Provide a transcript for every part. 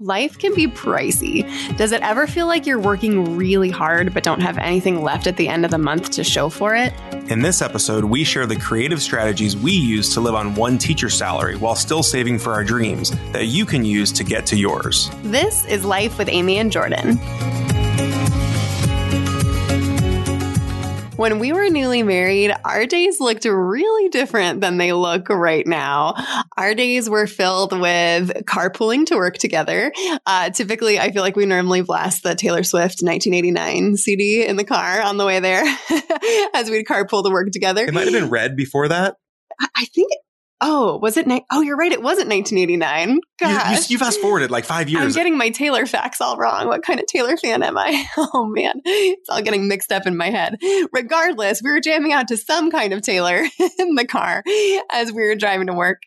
Life can be pricey. Does it ever feel like you're working really hard but don't have anything left at the end of the month to show for it? In this episode, we share the creative strategies we use to live on one teacher salary while still saving for our dreams that you can use to get to yours. This is Life with Amy and Jordan. When we were newly married, our days looked really different than they look right now. Our days were filled with carpooling to work together. Uh, typically, I feel like we normally blast the Taylor Swift 1989 CD in the car on the way there as we'd carpool to work together. It might have been red before that. I think Oh, was it? Ni- oh, you're right. It wasn't 1989. Gosh. You, you, you, fast forwarded like five years. I'm getting my Taylor facts all wrong. What kind of Taylor fan am I? Oh man, it's all getting mixed up in my head. Regardless, we were jamming out to some kind of Taylor in the car as we were driving to work,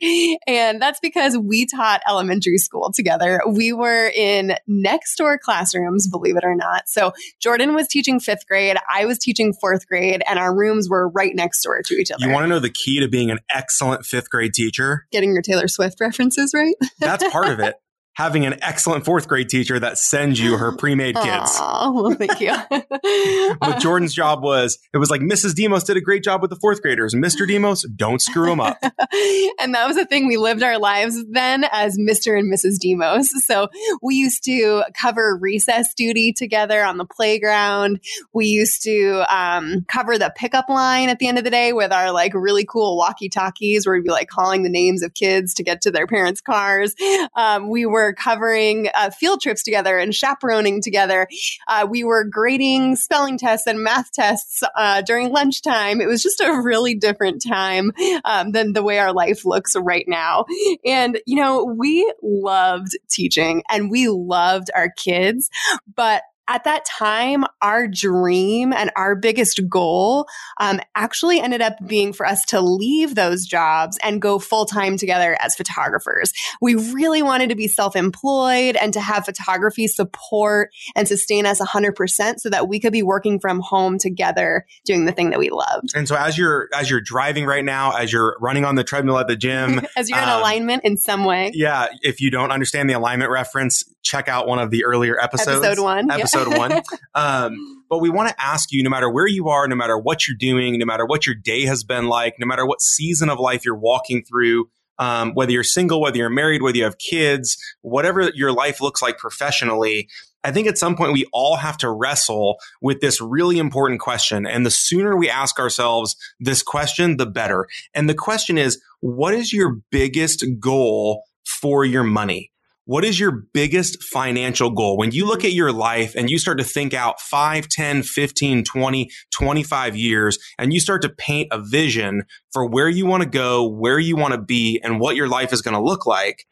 and that's because we taught elementary school together. We were in next door classrooms, believe it or not. So Jordan was teaching fifth grade, I was teaching fourth grade, and our rooms were right next door to each other. You want to know the key to being an excellent fifth grade grade teacher. Getting your Taylor Swift references right. That's part of it having an excellent fourth grade teacher that sends you her pre-made kids. Oh, well, thank you. but Jordan's job was, it was like Mrs. Demos did a great job with the fourth graders. Mr. Demos, don't screw them up. and that was the thing. We lived our lives then as Mr. and Mrs. Demos. So we used to cover recess duty together on the playground. We used to um, cover the pickup line at the end of the day with our like really cool walkie talkies where we'd be like calling the names of kids to get to their parents' cars. Um, we were covering uh, field trips together and chaperoning together. Uh, we were grading spelling tests and math tests uh, during lunchtime. It was just a really different time um, than the way our life looks right now. And, you know, we loved teaching and we loved our kids, but at that time, our dream and our biggest goal um, actually ended up being for us to leave those jobs and go full time together as photographers. We really wanted to be self employed and to have photography support and sustain us 100% so that we could be working from home together doing the thing that we loved. And so as you're as you're driving right now, as you're running on the treadmill at the gym, as you're in um, alignment in some way. Yeah, if you don't understand the alignment reference, check out one of the earlier episodes. Episode 1. Episode episode one. Um, but we want to ask you, no matter where you are, no matter what you're doing, no matter what your day has been like, no matter what season of life you're walking through, um, whether you're single, whether you're married, whether you have kids, whatever your life looks like professionally, I think at some point we all have to wrestle with this really important question. And the sooner we ask ourselves this question, the better. And the question is, what is your biggest goal for your money? What is your biggest financial goal? When you look at your life and you start to think out 5, 10, 15, 20, 25 years, and you start to paint a vision for where you want to go, where you want to be, and what your life is going to look like,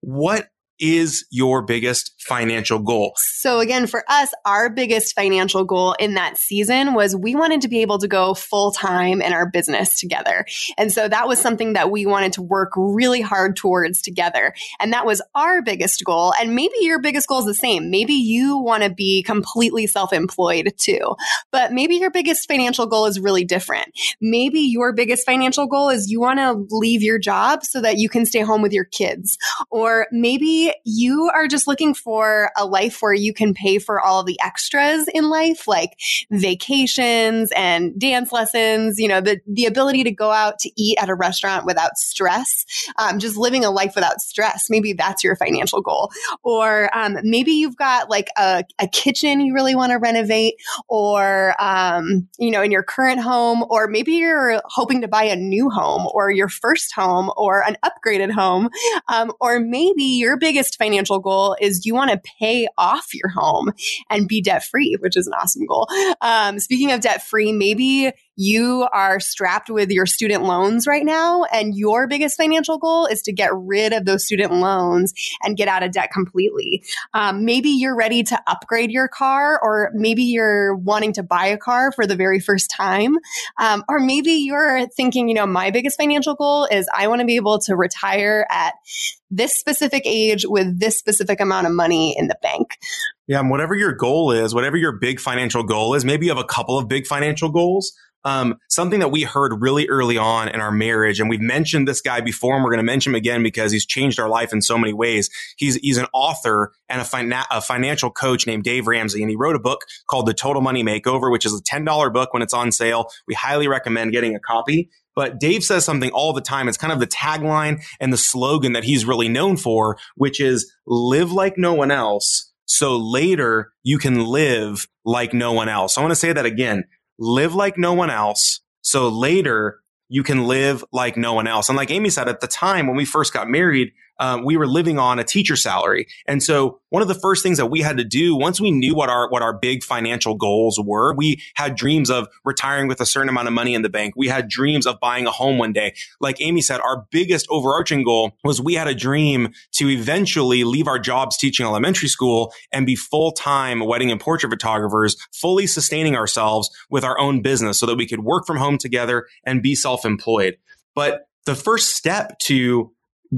what is your biggest financial goal? So again, for us, our biggest financial goal in that season was we wanted to be able to go full time in our business together. And so that was something that we wanted to work really hard towards together. And that was our biggest goal. And maybe your biggest goal is the same. Maybe you want to be completely self-employed too, but maybe your biggest financial goal is really different. Maybe your biggest financial goal is you want to leave your job so that you can stay home with your kids. Or maybe you are just looking for a life where you can pay for all the extras in life, like vacations and dance lessons, you know, the, the ability to go out to eat at a restaurant without stress, um, just living a life without stress. Maybe that's your financial goal. Or um, maybe you've got like a, a kitchen you really want to renovate, or, um, you know, in your current home, or maybe you're hoping to buy a new home or your first home or an upgraded home. Um, or maybe your big biggest financial goal is you want to pay off your home and be debt free, which is an awesome goal. Um, speaking of debt free, maybe you are strapped with your student loans right now, and your biggest financial goal is to get rid of those student loans and get out of debt completely. Um, maybe you're ready to upgrade your car, or maybe you're wanting to buy a car for the very first time. Um, or maybe you're thinking, you know, my biggest financial goal is I want to be able to retire at this specific age with this specific amount of money in the bank. Yeah, and whatever your goal is, whatever your big financial goal is, maybe you have a couple of big financial goals. Um, something that we heard really early on in our marriage, and we've mentioned this guy before, and we're going to mention him again because he's changed our life in so many ways. He's he's an author and a, fina- a financial coach named Dave Ramsey, and he wrote a book called The Total Money Makeover, which is a ten dollar book when it's on sale. We highly recommend getting a copy. But Dave says something all the time. It's kind of the tagline and the slogan that he's really known for, which is live like no one else. So later you can live like no one else. I want to say that again. Live like no one else. So later you can live like no one else. And like Amy said, at the time when we first got married, um, we were living on a teacher salary. And so one of the first things that we had to do once we knew what our, what our big financial goals were, we had dreams of retiring with a certain amount of money in the bank. We had dreams of buying a home one day. Like Amy said, our biggest overarching goal was we had a dream to eventually leave our jobs teaching elementary school and be full-time wedding and portrait photographers, fully sustaining ourselves with our own business so that we could work from home together and be self-employed. But the first step to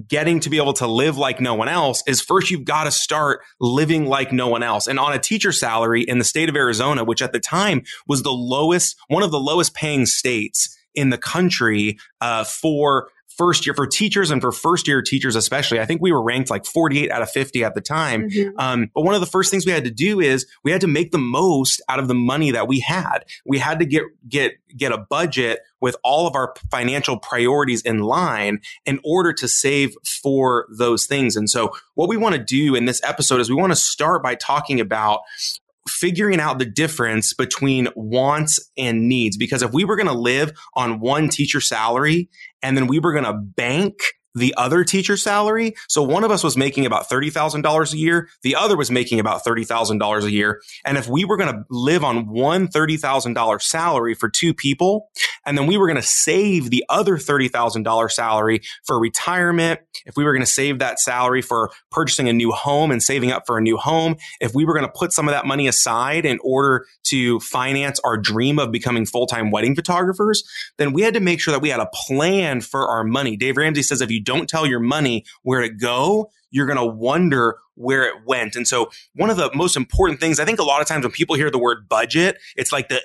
getting to be able to live like no one else is first you've got to start living like no one else. And on a teacher salary in the state of Arizona, which at the time was the lowest, one of the lowest paying states in the country uh, for first year for teachers and for first year teachers especially i think we were ranked like 48 out of 50 at the time. Mm-hmm. um, but one of the first things we had to do is we had to make the most out of the money that we had. We had to get get get a budget with all of our financial priorities in line in order to save for those things. And so what we want to do in this episode is we want to start by talking about figuring out the difference between wants and needs. Because if we were going to live on one teacher salary and then we were going to bank the other teacher salary. So one of us was making about $30,000 a year. The other was making about $30,000 a year. And if we were going to live on one $30,000 salary for two people, and then we were going to save the other $30,000 salary for retirement, if we were going to save that salary for purchasing a new home and saving up for a new home, if we were going to put some of that money aside in order to finance our dream of becoming full-time wedding photographers, then we had to make sure that we had a plan for our money. Dave Ramsey says if you don't tell your money where to go, you're going to wonder where it went. And so one of the most important things, I think a lot of times when people hear the word budget, it's like the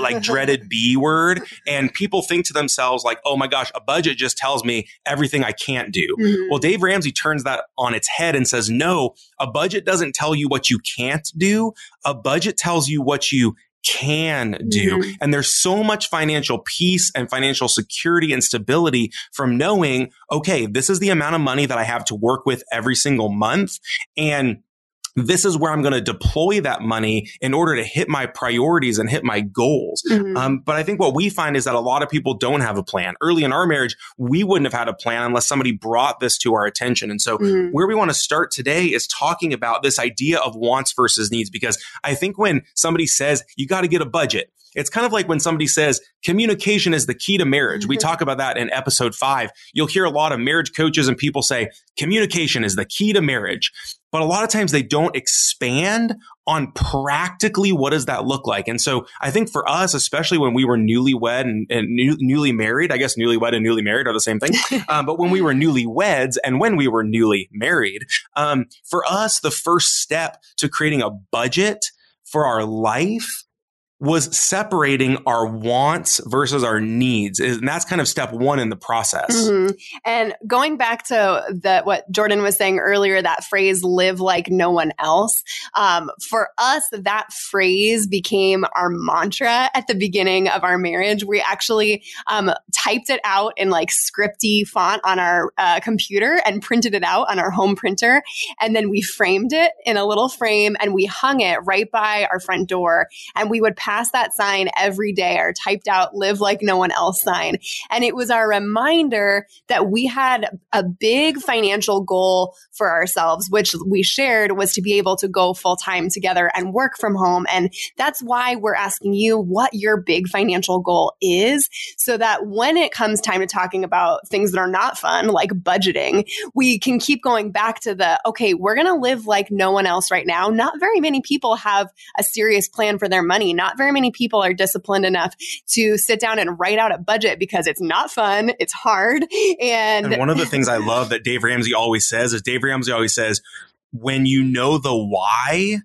like dreaded B word. And people think to themselves like, oh my gosh, a budget just tells me everything I can't do. Mm-hmm. Well, Dave Ramsey turns that on its head and says, no, a budget doesn't tell you what you can't do. A budget tells you what you can do. Mm-hmm. And there's so much financial peace and financial security and stability from knowing, okay, this is the amount of money that I have to work with every single month. And this is where I'm going to deploy that money in order to hit my priorities and hit my goals. Mm-hmm. Um, but I think what we find is that a lot of people don't have a plan. Early in our marriage, we wouldn't have had a plan unless somebody brought this to our attention. And so mm-hmm. where we want to start today is talking about this idea of wants versus needs, because I think when somebody says you got to get a budget, it's kind of like when somebody says communication is the key to marriage. We mm-hmm. talk about that in episode five. You'll hear a lot of marriage coaches and people say communication is the key to marriage. But a lot of times they don't expand on practically what does that look like. And so I think for us, especially when we were newlywed and, and new, newly married, I guess newlywed and newly married are the same thing. um, but when we were newlyweds and when we were newly married, um, for us, the first step to creating a budget for our life was separating our wants versus our needs. And that's kind of step one in the process. Mm-hmm. And going back to the, what Jordan was saying earlier, that phrase, live like no one else. Um, for us, that phrase became our mantra at the beginning of our marriage. We actually um, typed it out in like scripty font on our uh, computer and printed it out on our home printer. And then we framed it in a little frame and we hung it right by our front door. And we would pass that sign every day, our typed out live like no one else sign. And it was our reminder that we had a big financial goal for ourselves, which we shared was to be able to go full time together and work from home. And that's why we're asking you what your big financial goal is so that when it comes time to talking about things that are not fun, like budgeting, we can keep going back to the, okay, we're going to live like no one else right now. Not very many people have a serious plan for their money. Not very very many people are disciplined enough to sit down and write out a budget because it's not fun, it's hard. And, and one of the things I love that Dave Ramsey always says is Dave Ramsey always says, when you know the why,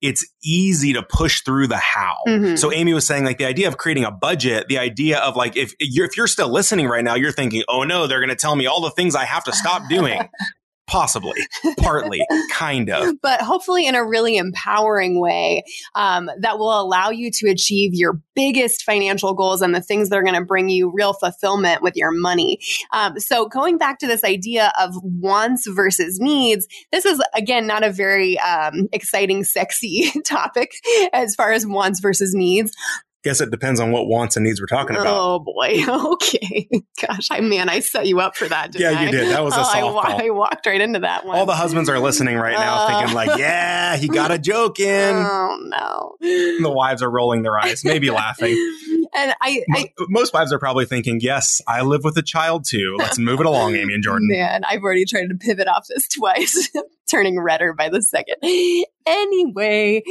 it's easy to push through the how. Mhm. So Amy was saying like the idea of creating a budget, the idea of like if you're if you're still listening right now, you're thinking, "Oh no, they're going to tell me all the things I have to stop doing." Possibly, partly, kind of. but hopefully in a really empowering way um, that will allow you to achieve your biggest financial goals and the things that are going to bring you real fulfillment with your money. Um, so, going back to this idea of wants versus needs, this is again not a very um, exciting, sexy topic as far as wants versus needs. Guess it depends on what wants and needs we're talking about. Oh boy. Okay. Gosh, I man, I set you up for that. Yeah, you I? did. That was a Oh, I, wa- I walked right into that one. All the husbands are listening right now, Uh. thinking like, "Yeah, he got a joke in." Oh no. And the wives are rolling their eyes, maybe laughing. And I, I Most wives are probably thinking, "Yes, I live with a child too. Let's move it along, Amy and Jordan." man, I've already tried to pivot off this twice, turning redder by the second. Anyway,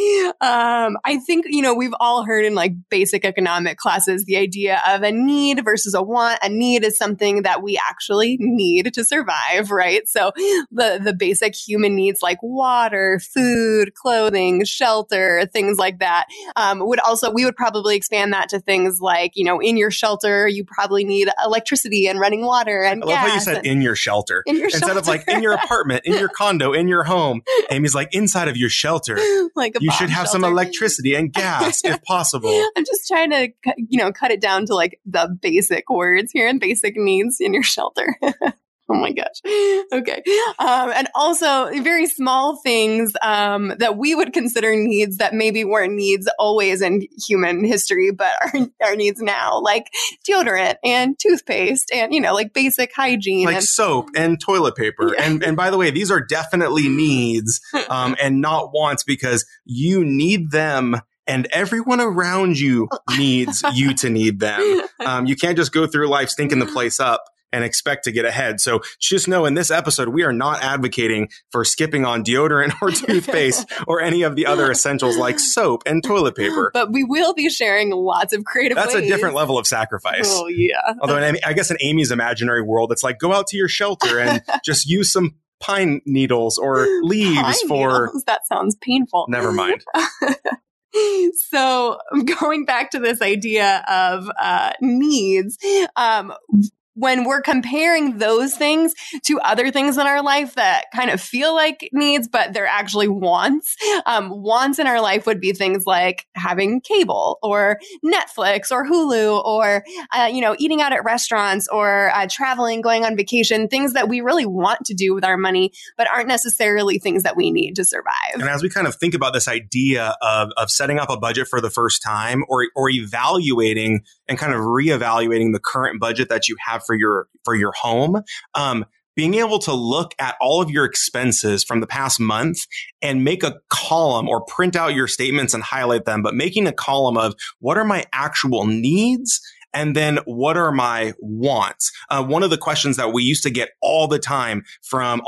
um, I think you know we've all heard in like basic economic classes the idea of a need versus a want. A need is something that we actually need to survive, right? So the the basic human needs like water, food, clothing, shelter, things like that um, would also we would probably expand that to things like you know in your shelter you probably need electricity and running water and I love how you said and- in your shelter. in your Instead of like in your apartment, in your condo, in your home. Amy's like inside of your shelter. like a You should have some electricity and gas if possible. I'm just trying to, you know, cut it down to like the basic words here and basic needs in your shelter. oh my gosh. Okay. Um, and also very small things um, that we would consider needs that maybe weren't needs always in human history, but are, are needs now, like deodorant and toothpaste and, you know, like basic hygiene. Like and, soap and toilet paper. Yeah. And and by the way, these are definitely needs um, and not wants because you need them and everyone around you needs you to need them. Um, you can't just go through life stinking the place up and expect to get ahead. So just know in this episode, we are not advocating for skipping on deodorant or toothpaste or any of the other essentials like soap and toilet paper. but we will be sharing lots of creative That's a different level of sacrifice. Oh, yeah. Although, in Amy- I guess in Amy's imaginary world, it's like go out to your shelter and just use some pine needles or leaves Pine for. needles. that sounds painful. Never mind. so going back to this idea of uh, needs um, when we're comparing those things to other things in our life that kind of feel like needs, but they're actually wants, um, wants in our life would be things like having cable or Netflix or Hulu or, uh, you know, eating out at restaurants or uh, traveling, going on vacation, things that we really want to do with our money, but aren't necessarily things that we need to survive. And as we kind of think about this idea of, of setting up a budget for the first time or, or evaluating and kind of reevaluating the current budget that you have for your, for your home, um, being able to look at all of your expenses from the past month and make a column or print out your statements and highlight them, but making a column of what are my actual needs and then what are my wants? Uh, one of the questions that we used to get all the time from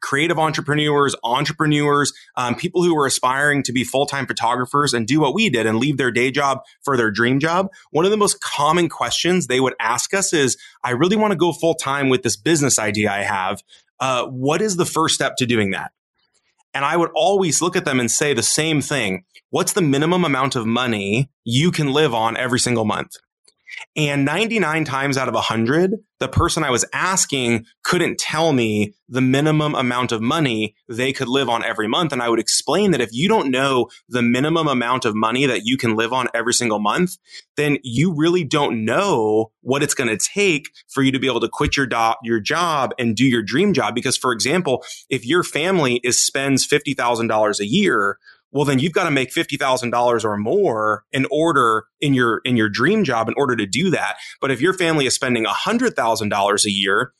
creative entrepreneurs, entrepreneurs, um, people who were aspiring to be full-time photographers and do what we did and leave their day job for their dream job. One of the most common questions they would ask us is, I really want to go full-time with this business idea I have. Uh, what is the first step to doing that? And I would always look at them and say the same thing. What's the minimum amount of money you can live on every single month? And 99 times out of 100, the person I was asking couldn't tell me the minimum amount of money they could live on every month. And I would explain that if you don't know the minimum amount of money that you can live on every single month, then you really don't know what it's going to take for you to be able to quit your, do- your job and do your dream job. Because, for example, if your family is spends $50,000 a year, well then you've got to make $50,000 or more in order in your in your dream job in order to do that. But if your family is spending $100,000 a year,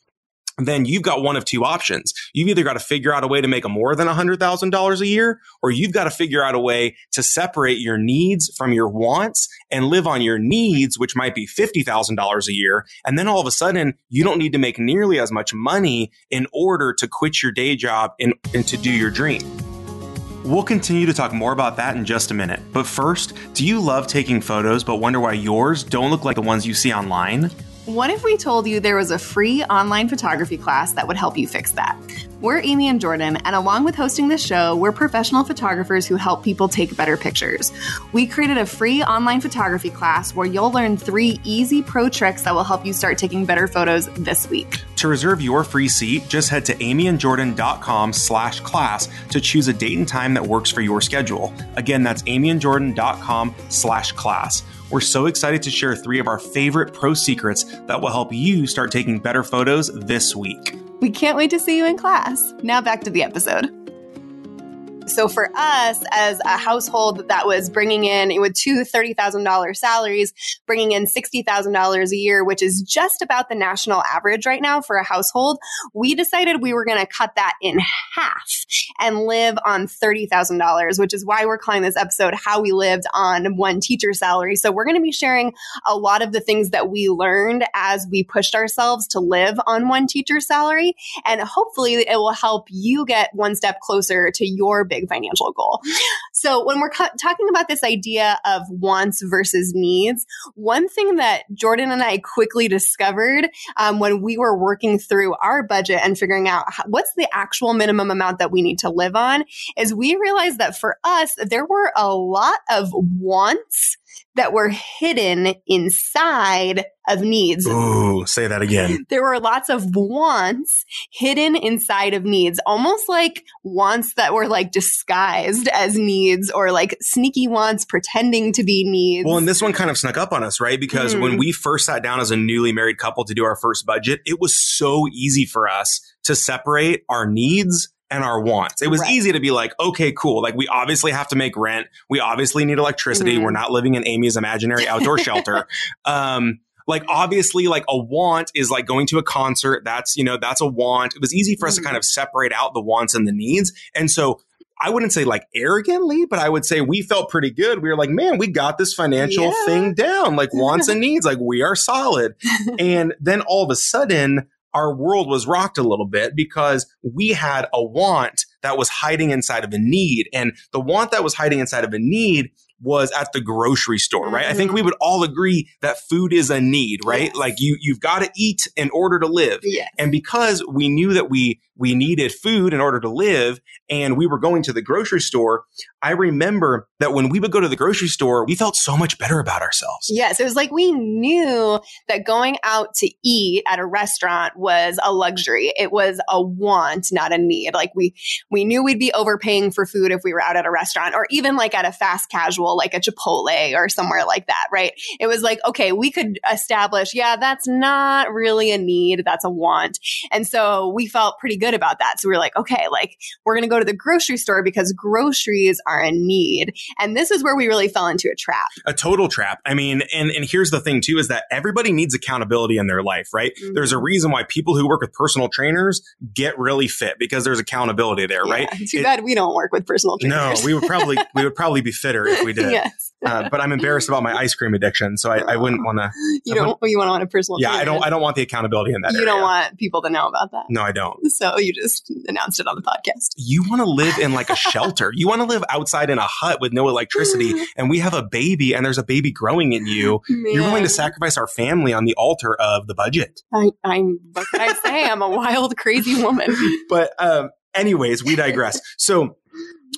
then you've got one of two options. You've either got to figure out a way to make more than $100,000 a year, or you've got to figure out a way to separate your needs from your wants and live on your needs, which might be $50,000 a year. And then all of a sudden, you don't need to make nearly as much money in order to quit your day job and, and to do your dream. We'll continue to talk more about that in just a minute. But first, do you love taking photos but wonder why yours don't look like the ones you see online? What if we told you there was a free online photography class that would help you fix that? We're Amy and Jordan, and along with hosting the show, we're professional photographers who help people take better pictures. We created a free online photography class where you'll learn three easy pro tricks that will help you start taking better photos this week. To reserve your free seat, just head to amyandjordan.com slash class to choose a date and time that works for your schedule. Again, that's amyandjordan.com slash class. We're so excited to share three of our favorite pro secrets that will help you start taking better photos this week. We can't wait to see you in class. Now back to the episode. So for us as a household that was bringing in with two $30,000 salaries, bringing in $60,000 a year, which is just about the national average right now for a household, we decided we were going to cut that in half and live on $30,000, which is why we're calling this episode How We Lived on One Teacher Salary. So we're going to be sharing a lot of the things that we learned as we pushed ourselves to live on one teacher salary. And hopefully it will help you get one step closer to your big big financial goal. So when we're talking about this idea of wants versus needs, one thing that Jordan and I quickly discovered um, when we were working through our budget and figuring out how, what's the actual minimum amount that we need to live on is we realized that for us, there were a lot of wants that were hidden inside of needs. Ooh, say that again. There were lots of wants hidden inside of needs, almost like wants that were like disguised as needs or like sneaky wants pretending to be needs. Well, and this one kind of snuck up on us, right? Because mm. when we first sat down as a newly married couple to do our first budget, it was so easy for us to separate our needs and our wants. It was right. easy to be like, okay, cool. Like we obviously have to make rent. We obviously need electricity. Mm-hmm. We're not living in Amy's imaginary outdoor shelter. Um, like obviously like a want is like going to a concert. That's, you know, that's a want. It was easy for us mm-hmm. to kind of separate out the wants and the needs. And so I wouldn't say like arrogantly, but I would say we felt pretty good. We were like, man, we got this financial yeah. thing down, like wants and needs, like we are solid. and then all of a sudden, our world was rocked a little bit because we had a want that was hiding inside of a need. And the want that was hiding inside of a need was at the grocery store, right? Mm-hmm. I think we mm-hmm. would all agree that food is a need, right? Yes. Like you, you've got to eat in order to live. Yes. And because we knew that we, we needed food in order to live and we were going to the grocery store, I remember that when we would go to the grocery store, we felt so much better about ourselves. Yes. It was like we knew that going out to eat at a restaurant was a luxury. It was a want, not a need. Like we, we knew we'd be overpaying for food if we were out at a restaurant or even like at a fast casual, like a Chipotle or somewhere like that, right? It was like, okay, we could establish, yeah, that's not really a need. That's a want. And so we felt pretty good about that. So we were like, okay, like we're going to go to the grocery store because groceries are a need. And this is where we really fell into a trap. A total trap. I mean, and, and here's the thing too, is that everybody needs accountability in their life, right? Mm-hmm. There's a reason why people who work with personal trainers get really fit because there's accountability there, yeah, right? Too it, bad we don't work with personal trainers. No, we would probably, we would probably be fitter if we did. yes. Uh, but I'm embarrassed about my ice cream addiction, so I, I wouldn't want to. You don't. You want to want a personal. Yeah. I don't. I don't want the accountability in that. You area. don't want people to know about that. No, I don't. So you just announced it on the podcast. You want to live in like a shelter. you want to live outside in a hut with no electricity, and we have a baby, and there's a baby growing in you. Man. You're willing to sacrifice our family on the altar of the budget. I, I'm. What can I say? I'm a wild, crazy woman. but um, anyways, we digress. So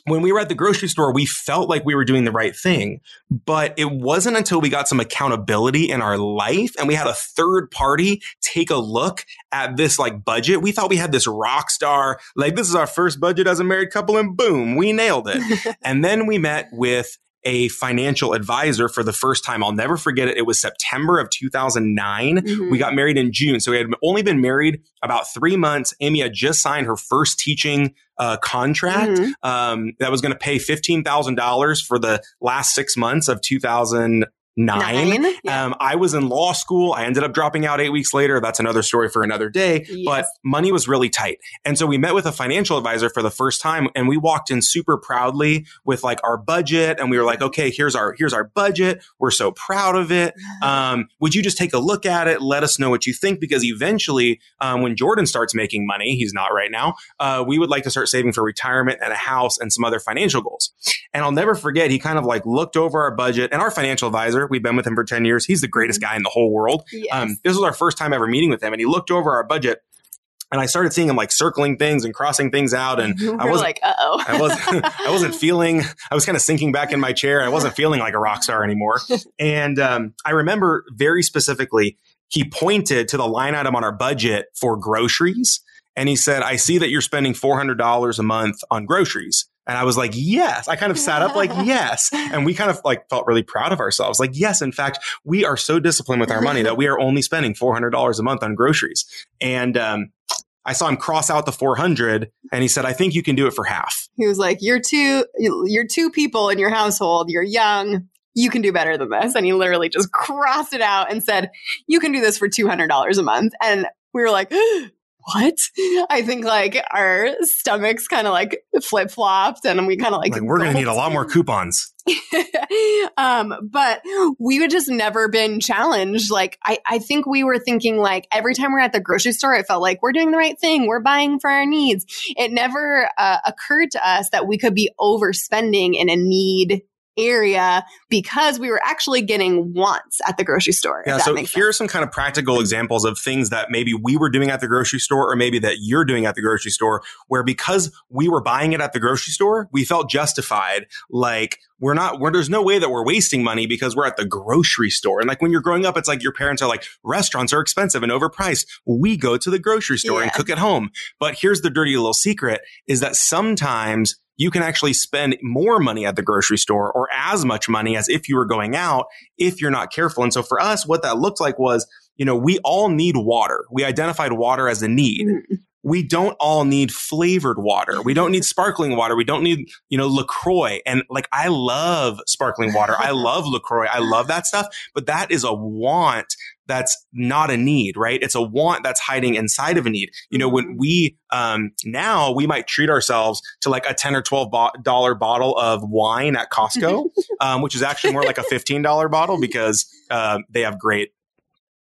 when we were at the grocery store, we felt like we were doing the right thing. But it wasn't until we got some accountability in our life and we had a third party take a look at this like budget. We thought we had this rock star, like this is our first budget as a married couple and boom, we nailed it. and then we met with a financial advisor for the first time. I'll never forget it. It was September of 2009. Mm-hmm. We got married in June. So we had only been married about three months. Amy had just signed her first teaching uh, contract mm-hmm. um, that was going to pay $15,000 for the last six months of 2000 nine. nine? Yeah. Um, I was in law school. I ended up dropping out eight weeks later. That's another story for another day. Yes. But money was really tight. And so we met with a financial advisor for the first time and we walked in super proudly with like our budget. And we were like, okay, here's our, here's our budget. We're so proud of it. Um, would you just take a look at it? Let us know what you think. Because eventually, um, when Jordan starts making money, he's not right now, uh, we would like to start saving for retirement and a house and some other financial goals. And I'll never forget, he kind of like looked over our budget and our financial advisor, We've been with him for 10 years. He's the greatest mm-hmm. guy in the whole world. Yes. Um, this was our first time ever meeting with him and he looked over our budget and I started seeing him like circling things and crossing things out, and We're I wasn't. like, uh oh. I wasn't. I wasn't feeling. I was kind of sinking back in my chair. I wasn't feeling like a rock star anymore. And um, I remember very specifically, he pointed to the line item on our budget for groceries, and he said, "I see that you're spending four hundred dollars a month on groceries." And I was like, yes. I kind of sat up like, yes. And we kind of like felt really proud of ourselves. Like, yes, in fact, we are so disciplined with our money that we are only spending $400 a month on groceries. And, um, I saw him cross out the 400 and he said, I think you can do it for half. He was like, "You're two. You're two people in your household. You're young. You can do better than this." And he literally just crossed it out and said, "You can do this for two hundred dollars a month." And we were like. What? I think like our stomachs kind of like flip flopped and we kind of like, Like, we're going to need a lot more coupons. um, but we would just never been challenged. Like, I, I think we were thinking like every time we're at the grocery store, it felt like we're doing the right thing. We're buying for our needs. It never uh, occurred to us that we could be overspending in a need area because we were actually getting wants at the grocery store. Yeah. So here are some kind of practical examples of things that maybe we were doing at the grocery store or maybe that you're doing at the grocery store where because we were buying it at the grocery store, we felt justified. Like we're not, where there's no way that we're wasting money because we're at the grocery store. And like when you're growing up, it's like your parents are like, restaurants are expensive and overpriced. We go to the grocery store and cook at home. But here's the dirty little secret is that sometimes you can actually spend more money at the grocery store or as much money as if you were going out if you're not careful. And so for us, what that looked like was, you know, we all need water. We identified water as a need. Mm. We don't all need flavored water. We don't need sparkling water. We don't need, you know, LaCroix. And like, I love sparkling water. I love LaCroix. I love that stuff. But that is a want that's not a need, right? It's a want that's hiding inside of a need. You know, when we, um, now we might treat ourselves to like a 10 or 12 bo- dollar bottle of wine at Costco, um, which is actually more like a $15 bottle because, um, they have great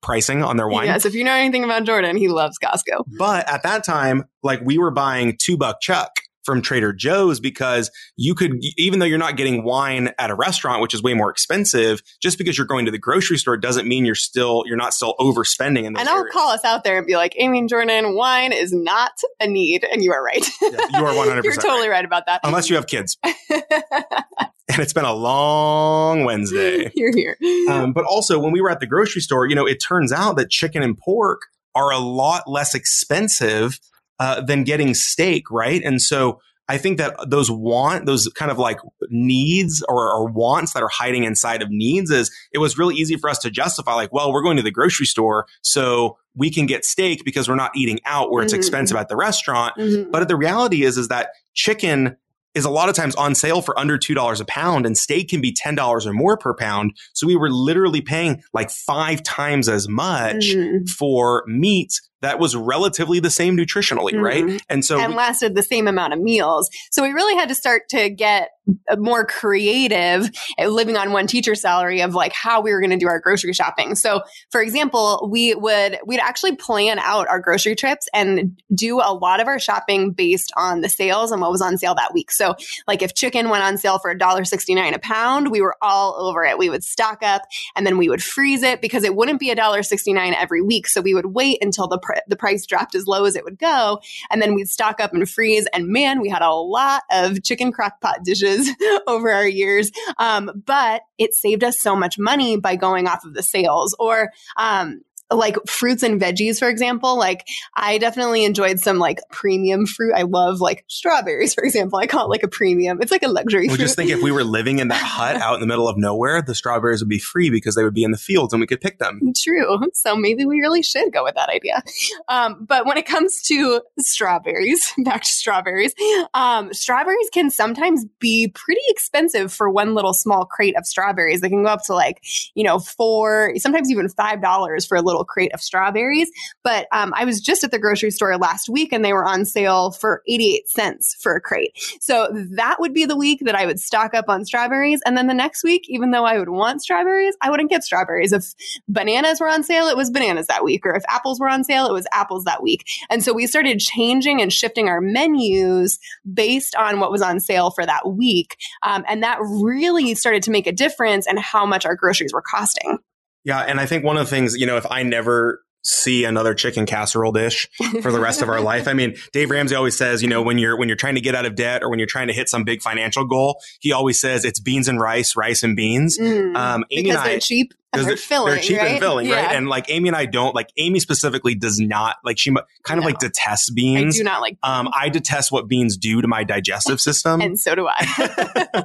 pricing on their wine. Yes, if you know anything about Jordan, he loves Costco. But at that time, like we were buying two buck chuck from Trader Joe's because you could, even though you're not getting wine at a restaurant, which is way more expensive, just because you're going to the grocery store doesn't mean you're still, you're not still overspending in And I'll areas. call us out there and be like, Amy and Jordan, wine is not a need. And you are right. Yeah, you are 100% You're totally right. right about that. Unless you have kids. and it's been a long Wednesday. You're here. Um, but also, when we were at the grocery store, you know, it turns out that chicken and pork are a lot less expensive uh, than getting steak, right? And so I think that those want, those kind of like needs or, or wants that are hiding inside of needs is it was really easy for us to justify, like, well, we're going to the grocery store, so we can get steak because we're not eating out where it's Mhm. expensive at the restaurant. Mhm. But the reality is, is that chicken is a lot of times on sale for under $2 a pound and steak can be $10 or more per pound. So we were literally paying like five times as much Mhm. for meat that was relatively the same nutritionally, right? Mhm. And so and we- lasted the same amount of meals. So we really had to start to get uh, more creative living on one teacher salary of like how we were going to do our grocery shopping. So for example, we would, we'd actually plan out our grocery trips and do a lot of our shopping based on the sales and what was on sale that week. So like if chicken went on sale for $1.69 a pound, we were all over it. We would stock up and then we would freeze it because it wouldn't be $1.69 every week. So we would wait until the, pr- the price dropped as low as it would go and then we'd stock up and freeze. And man, we had a lot of chicken crock pot dishes over our years. Um, but it saved us so much money by going off of the sales or, um, like fruits and veggies, for example, like I definitely enjoyed some like premium fruit. I love like strawberries, for example. I call it like a premium. It's like a luxury well, fruit. just think if we were living in that hut out in the middle of nowhere, the strawberries would be free because they would be in the fields and we could pick them. True. So maybe we really should go with that idea. Um, but when it comes to strawberries, back to strawberries, um, strawberries can sometimes be pretty expensive for one little small crate of strawberries. They can go up to like, you know, four, sometimes even five dollars for a little crate of strawberries. But um, I was just at the grocery store last week and they were on sale for 88 cents for a crate. So that would be the week that I would stock up on strawberries. And then the next week, even though I would want strawberries, I wouldn't get strawberries. If bananas were on sale, it was bananas that week. Or if apples were on sale, it was apples that week. And so we started changing and shifting our menus based on what was on sale for that week. Um, and that really started to make a difference in how much our groceries were costing. Yeah. And I think one of the things, you know, if I never see another chicken casserole dish for the rest of our life. I mean, Dave Ramsey always says, you know, when you're when you're trying to get out of debt or when you're trying to hit some big financial goal, he always says it's beans and rice, rice and beans. Mm, um, Amy because and I, they're cheap because they're, filling, they're cheap right? and filling, yeah. right? And like Amy and I don't like Amy specifically does not like she kind of no. like detests beans. I do not like. Um, I detest what beans do to my digestive system, and so do I.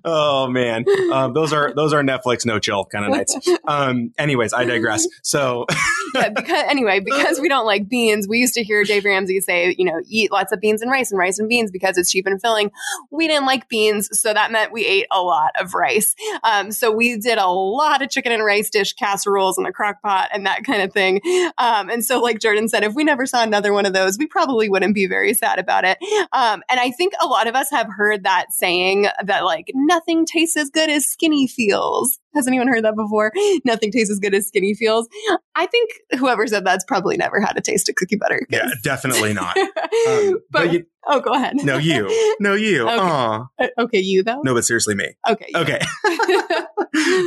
oh man, um, those are those are Netflix no chill kind of nights. Um, anyways, I digress. So yeah, because anyway, because we don't like beans, we used to hear Dave Ramsey say, you know, eat lots of beans and rice and rice and beans because it's cheap and filling. We didn't like beans, so that meant we ate a lot of rice. Um, so we did a lot of chicken and rice dish casseroles in the crock pot and that kind of thing. Um, and so, like Jordan said, if we never saw another one of those, we probably wouldn't be very sad about it. Um, and I think a lot of us have heard that saying that like nothing tastes as good as skinny feels. Has anyone heard that before? Nothing tastes as good as skinny feels. I think whoever said that's probably never had a taste of cookie butter. Yeah, definitely not. Um, but, but you, oh, go ahead. No, you. No, you. Okay. Uh, okay, you though. No, but seriously, me. Okay. Okay.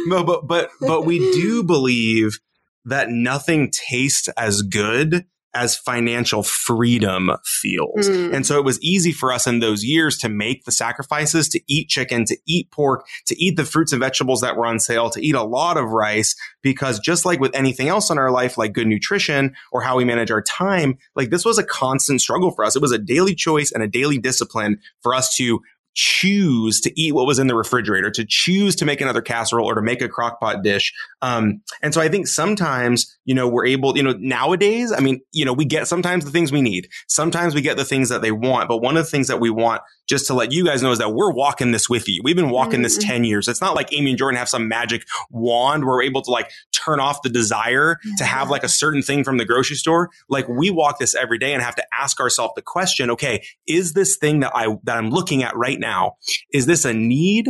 no, but but but we do believe that nothing tastes as good as financial freedom feels. Mm. And so it was easy for us in those years to make the sacrifices to eat chicken, to eat pork, to eat the fruits and vegetables that were on sale, to eat a lot of rice, because just like with anything else in our life, like good nutrition or how we manage our time, like this was a constant struggle for us. It was a daily choice and a daily discipline for us to choose to eat what was in the refrigerator, to choose to make another casserole or to make a crock pot dish. Um, and so I think sometimes, you know, we're able, you know, nowadays, I mean, you know, we get sometimes the things we need. Sometimes we get the things that they want. But one of the things that we want, just to let you guys know, is that we're walking this with you. We've been walking mm-hmm. this 10 years. It's not like Amy and Jordan have some magic wand where we're able to like turn off the desire mm-hmm. to have like a certain thing from the grocery store. Like we walk this every day and have to ask ourselves the question, okay, is this thing that I, that I'm looking at right now, is this a need?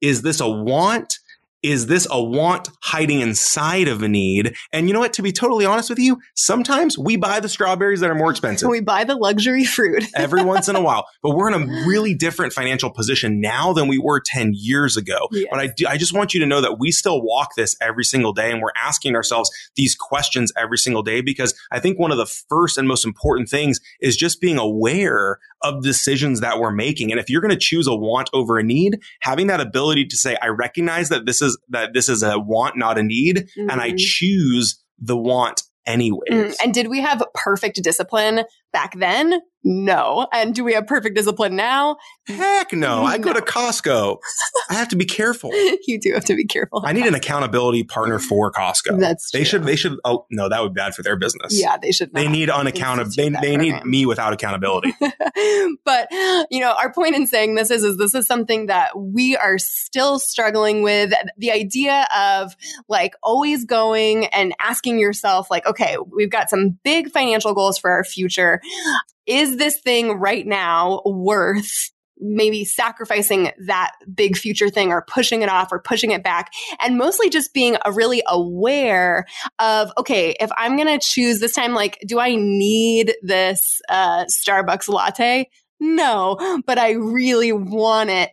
Is this a want? Is this a want hiding inside of a need? And you know what? To be totally honest with you, sometimes we buy the strawberries that are more expensive. We buy the luxury fruit every once in a while, but we're in a really different financial position now than we were 10 years ago. Yes. But I, do, I just want you to know that we still walk this every single day and we're asking ourselves these questions every single day because I think one of the first and most important things is just being aware of decisions that we're making. And if you're going to choose a want over a need, having that ability to say, I recognize that this is, that this is a want, not a need. Mm-hmm. And I mm-hmm. choose the want anyways. Mm, and did we have perfect discipline back then? No. And do we have perfect discipline now? Heck no. I go to Costco. I have to be careful. you do have to be careful. I need an accountability partner for Costco. That's true. They should, they should, oh, no, that would be bad for their business. Yeah, they should. Not. They need unaccountable They, they need me without accountability. but, you know, our point in saying this is, is this is something that we are still struggling with. The idea of like always going and asking yourself, like, okay, we've got some big financial goals for our future is this thing right now worth maybe sacrificing that big future thing or pushing it off or pushing it back? And mostly just being a really aware of okay if i'm going to choose this time like do i need this uh, starbucks latte? No but i really want it.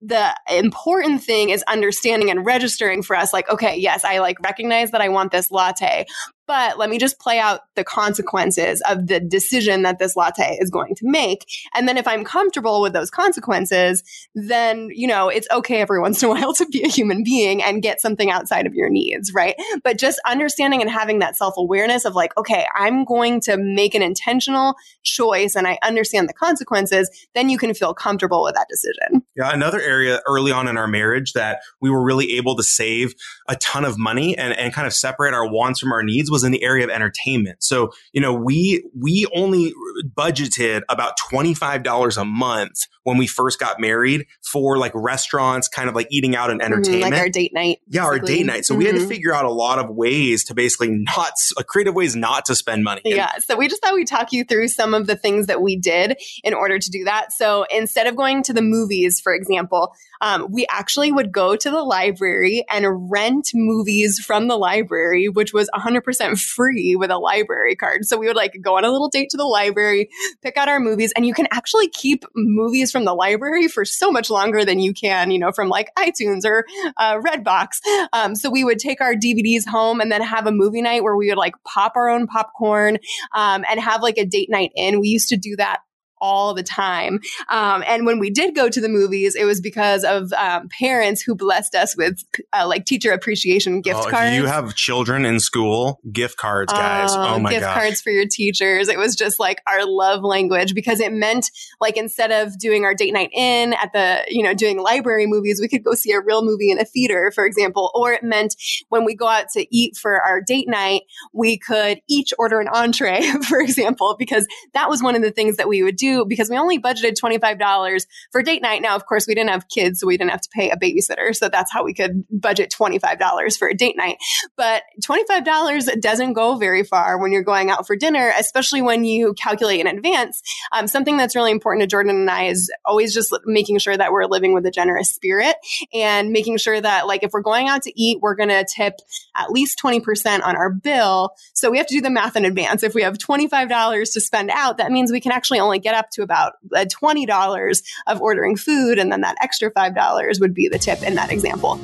The important thing is understanding and registering for us like okay yes i like recognize that i want this latte but let me just play out the consequences of the decision that this latte is going to make. And then if I'm comfortable with those consequences, then, you know, it's okay every once in a while to be a human being and get something outside of your needs, right? But just understanding and having that self awareness of like, okay, I'm going to make an intentional choice and I understand the consequences, then you can feel comfortable with that decision. Yeah. Another area early on in our marriage that we were really able to save a ton of money and, and kind of separate our wants from our needs was was in the area of entertainment. So, you know, we, we only budgeted about $25 a month when we first got married for like restaurants, kind of like eating out and entertainment. Mm, like our date night. Yeah, our date night. So mm-hmm. we had to mm-hmm. figure out a lot of ways to basically not, uh, creative ways not to spend money. Yeah. So we just thought we'd talk you through some of the things that we did in order to do that. So instead of going to the movies, for example, um, we actually would go to the library and rent movies from the library, which was 100% 100% free with a library card. So we would like go on a little date to the library, pick out our movies, and you can actually keep movies from the library for so much longer than you can, you know, from like iTunes or uh, Redbox. Um, so we would take our DVDs home and then have a movie night where we would like pop our own popcorn um, and have like a date night in. We used to do that all the time. Um, and when we did go to the movies, it was because of um, parents who blessed us with uh, like teacher appreciation gift oh, cards. you have children in school, gift cards, guys. Uh, oh my god, gift gosh. cards for your teachers. It was just like our love language because it meant like instead of doing our date night in at the, you know, doing library movies, we could go see a real movie in a theater, for example. Or it meant when we go out to eat for our date night, we could each order an entree, for example, because that was one of the things that we would do because we only budgeted $25 for date night. Now, of course, we didn't have kids, so we didn't have to pay a babysitter. So that's how we could budget $25 for a date night. But $25 doesn't go very far when you're going out for dinner, especially when you calculate in advance. Um, something that's really important to Jordan and I is always just making sure that we're living with a generous spirit and making sure that, like, if we're going out to eat, we're going to tip at least 20% on our bill. So we have to do the math in advance. If we have $25 to spend out, that means we can actually only get up to about uh, $20 of ordering food. And then that extra $5 would be the tip in that example.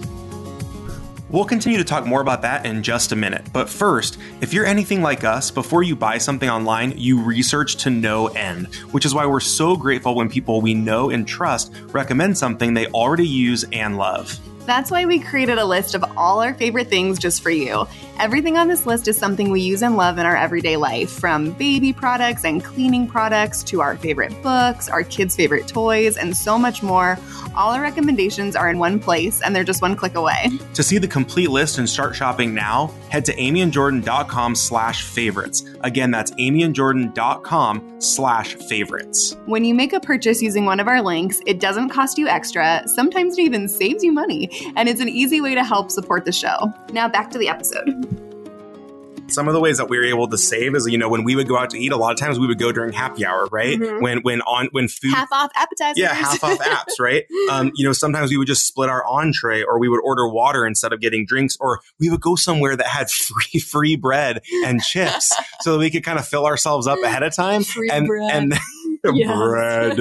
We'll continue to talk more about that in just a minute. But first, if you're anything like us, before you buy something online, you research to no end, which is why we're so grateful when people we know and trust recommend something they already use and love. That's why we created a list of all our favorite things just for you. Everything on this list is something we use and love in our everyday life, from baby products and cleaning products to our favorite books, our kids' favorite toys, and so much more. All our recommendations are in one place and they're just one click away. To see the complete list and start shopping now, head to amyandjordan.com slash favorites. Again, that's amyandjordan.com slash favorites. When you make a purchase using one of our links, it doesn't cost you extra. Sometimes it even saves you money and it's an easy way to help support the show. Now back to the episode. Some of the ways that we were able to save is, you know, when we would go out to eat, a lot of times we would go during happy hour, right? Mhm. When when on when food Half off appetizers. yeah, half off apps, right? Um, you know, sometimes we would just split our entree or we would order water instead of getting drinks, or we would go somewhere that had free free bread and chips so that we could kind of fill ourselves up ahead of time Free and bread. and Yes. bread,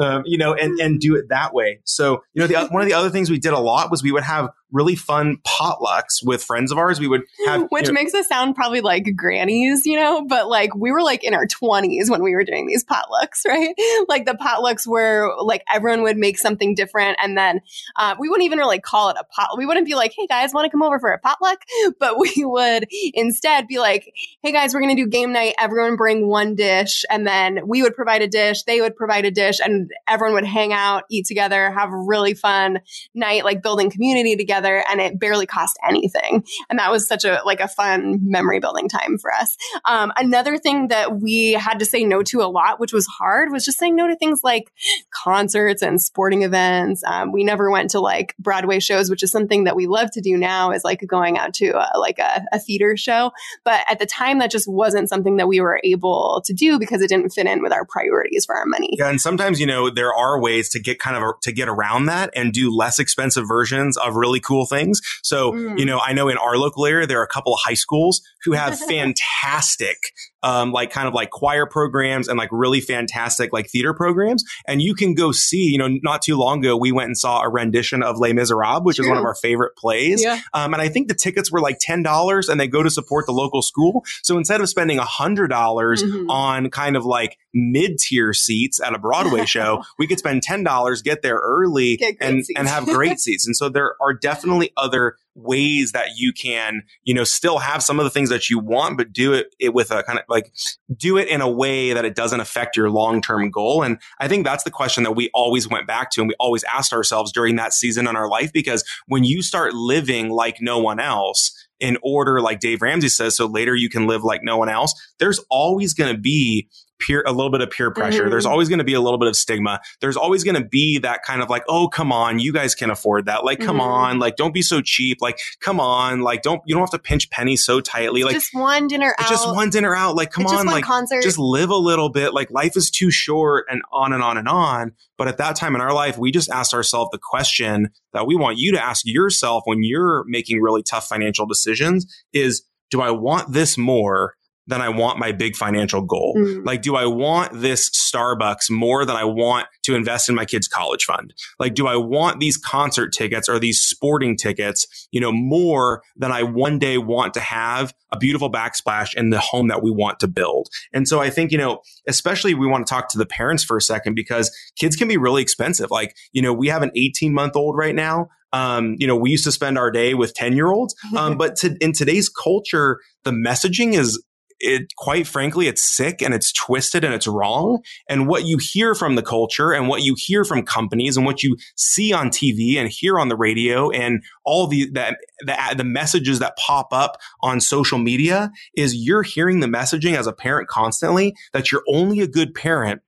um, you know, and and do it that way. So you know, the, one of the other things we did a lot was we would have really fun potlucks with friends of ours. We would have Which you know, makes us sound probably like grannies, you know, but like we were like in our 20s when we were doing these potlucks, right? Like the potlucks where like everyone would make something different and then uh, we wouldn't even really call it a pot. We wouldn't be like, hey guys, want to come over for a potluck? But we would instead be like, hey guys, we're going to do game night. Everyone bring one dish and then we would provide a dish, they would provide a dish, and everyone would hang out, eat together, have a really fun night, like building community together. And it barely cost anything. And that was such a like a fun memory building time for us. Um, another thing that we had to say no to a lot which was hard was just saying no to things like concerts and sporting events. Um, we never went to like broadway shows which is something that we love to do now is like going out to a, like a, a theater show. But at the time that just wasn't something that we were able to do because it didn't fit in with our priorities for our money. Yeah, and sometimes you know there are ways to get kind of a, to get around that and do less expensive versions of really cool things. So Mm. you know, I know in our local area there are a couple of high schools who have fantastic, um, like kind of like choir programs and like really fantastic like theater programs, and you can go see. You know, not too long ago we went and saw a rendition of Les Miserables, which is one of our favorite plays. yeah Um, and I think the tickets were like ten dollars, and they go to support the local school. So instead of spending a hundred dollars Mhm. on kind of like mid tier seats at a Broadway show, we could spend ten dollars, get there early, Get and seats. and have great seats. And so there are definitely other ways that you can, you know, still have some of the things that you want, but do it, it with a kind of like do it in a way that it doesn't affect your long term goal. And I think that's the question that we always went back to and we always asked ourselves during that season in our life because when you start living like no one else in order, like Dave Ramsey says, so later you can live like no one else, there's always going to be peer, a little bit of peer pressure. Mhm. There's always going to be a little bit of stigma. There's always going to be that kind of like, oh, come on, you guys can afford that. Like, come Mhm. on, like, don't be so cheap. Like, come on, like, don't, you don't have to pinch pennies so tightly. Like, just one dinner out just one dinner out. Like, come It's on, like, concert just live a little bit. Like, life is too short and on and on and on. But at that time in our life, we just asked ourselves the question that we want you to ask yourself when you're making really tough financial decisions is, do I want this more than I want my big financial goal? Mm. Like, do I want this Starbucks more than I want to invest in my kid's college fund? Like, do I want these concert tickets or these sporting tickets, you know, more than I one day want to have a beautiful backsplash in the home that we want to build? And so I think, you know, especially we want to talk to the parents for a second because kids can be really expensive. Like, you know, we have an 18 month old right now. Um, you know, we used to spend our day with 10 year olds. Um, but to, in today's culture, the messaging is it quite frankly, it's sick and it's twisted and it's wrong. And what you hear from the culture and what you hear from companies and what you see on TV and hear on the radio and all the, the, the, the messages that pop up on social media is you're hearing the messaging as a parent constantly that you're only a good parent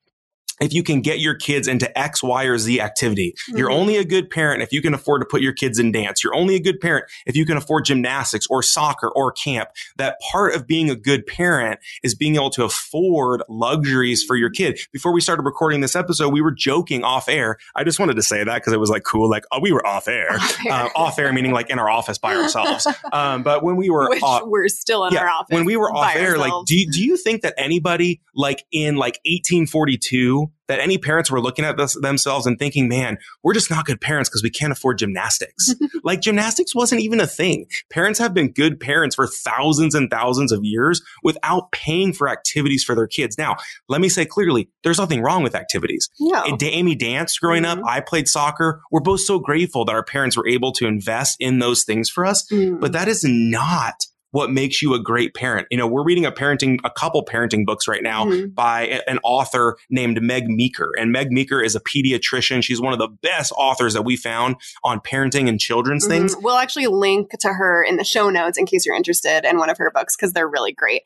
if you can get your kids into X, Y, or Z activity. Mm-hmm. You're only a good parent if you can afford to put your kids in dance. You're only a good parent if you can afford gymnastics or soccer or camp. That part of being a good parent is being able to afford luxuries for your kid. Before we started recording this episode, we were joking off air. I just wanted to say that because it was like cool, like, oh, we were off air. Off air, uh, off air meaning like in our office by ourselves. Um, but when we were, Which off, we're still in yeah, our office. When we were off air, ourselves. like, do, do you think that anybody like in like 1842 that any parents were looking at this, themselves and thinking, man, we're just not good parents because we can't afford gymnastics. like gymnastics wasn't even a thing. Parents have been good parents for thousands and thousands of years without paying for activities for their kids. Now, let me say clearly, there's nothing wrong with activities. No. Amy danced growing mm-hmm. up. I played soccer. We're both so grateful that our parents were able to invest in those things for us. Mm. But that is not what makes you a great parent. You know, we're reading a parenting, a couple parenting books right now mm-hmm. by an author named Meg Meeker. And Meg Meeker is a pediatrician. She's one of the best authors that we found on parenting and children's mm-hmm. things. We'll actually link to her in the show notes in case you're interested in one of her books because they're really great.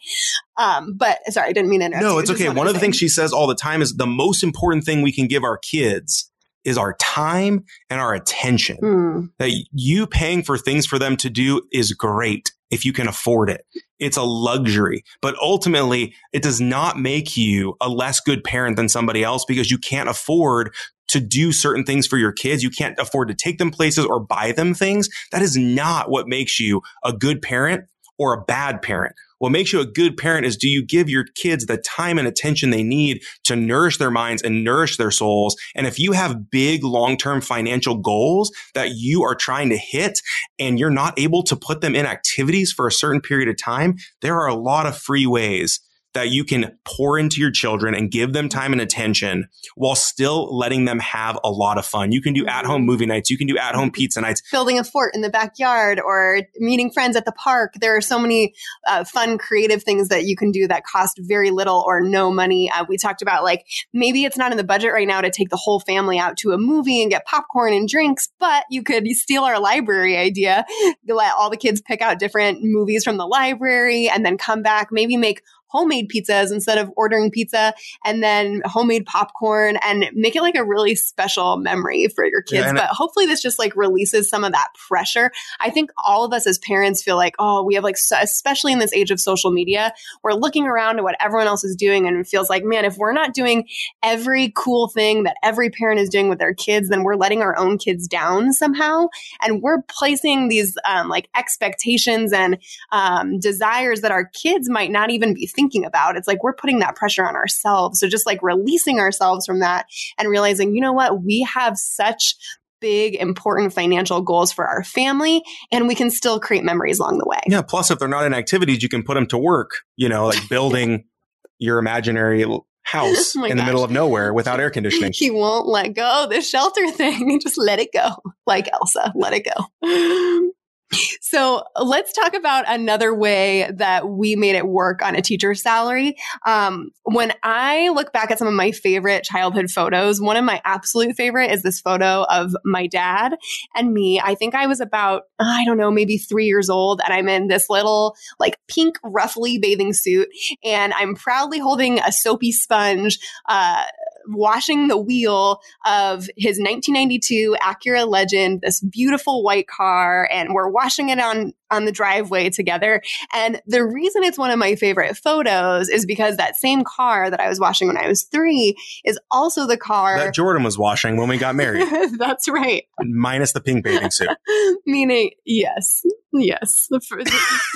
Um, but sorry, I didn't mean to interrupt. No, it's okay. One of the things she says all the time is the most important thing we can give our kids is our time and our attention. Mm. That you paying for things for them to do is great if you can afford it. It's a luxury, but ultimately it does not make you a less good parent than somebody else because you can't afford to do certain things for your kids. You can't afford to take them places or buy them things. That is not what makes you a good parent or a bad parent. What makes you a good parent is do you give your kids the time and attention they need to nourish their minds and nourish their souls? And if you have big long-term financial goals that you are trying to hit and you're not able to put them in activities for a certain period of time, there are a lot of free ways that you can pour into your children and give them time and attention while still letting them have a lot of fun. You can do at home movie nights. You can do at home pizza nights. Building a fort in the backyard or meeting friends at the park. There are so many uh, fun, creative things that you can do that cost very little or no money. Uh, we talked about like maybe it's not in the budget right now to take the whole family out to a movie and get popcorn and drinks, but you could steal our library idea. Let all the kids pick out different movies from the library and then come back, maybe make homemade pizzas instead of ordering pizza and then homemade popcorn and make it like a really special memory for your kids. Yeah, but hopefully this just like releases some of that pressure. I think all of us as parents feel like, oh, we have like, so, especially in this age of social media, we're looking around at what everyone else is doing and it feels like, man, if we're not doing every cool thing that every parent is doing with their kids, then we're letting our own kids down somehow. And we're placing these um, like expectations and um, desires that our kids might not even be thinking about. It's like we're putting that pressure on ourselves. So just like releasing ourselves from that and realizing, you know what, we have such big, important financial goals for our family, and we can still create memories along the way. Yeah. Plus, if they're not in activities, you can put them to work, you know, like building your imaginary house oh in the middle of nowhere without air conditioning. He won't let go the shelter thing. Just let it go. Like Elsa, let it go. So let's talk about another way that we made it work on a teacher's salary. Um, when I look back at some of my favorite childhood photos, one of my absolute favorite is this photo of my dad and me. I think I was about, I don't know, maybe three years old, and I'm in this little like pink ruffly bathing suit, and I'm proudly holding a soapy sponge. Uh, washing the wheel of his 1992 Acura Legend, this beautiful white car, and we're washing it on on the driveway together. And the reason it's one of my favorite photos is because that same car that I was washing when I was three is also the car that Jordan was washing when we got married. That's right. Minus the pink bathing suit. Meaning, yes, Yes, for,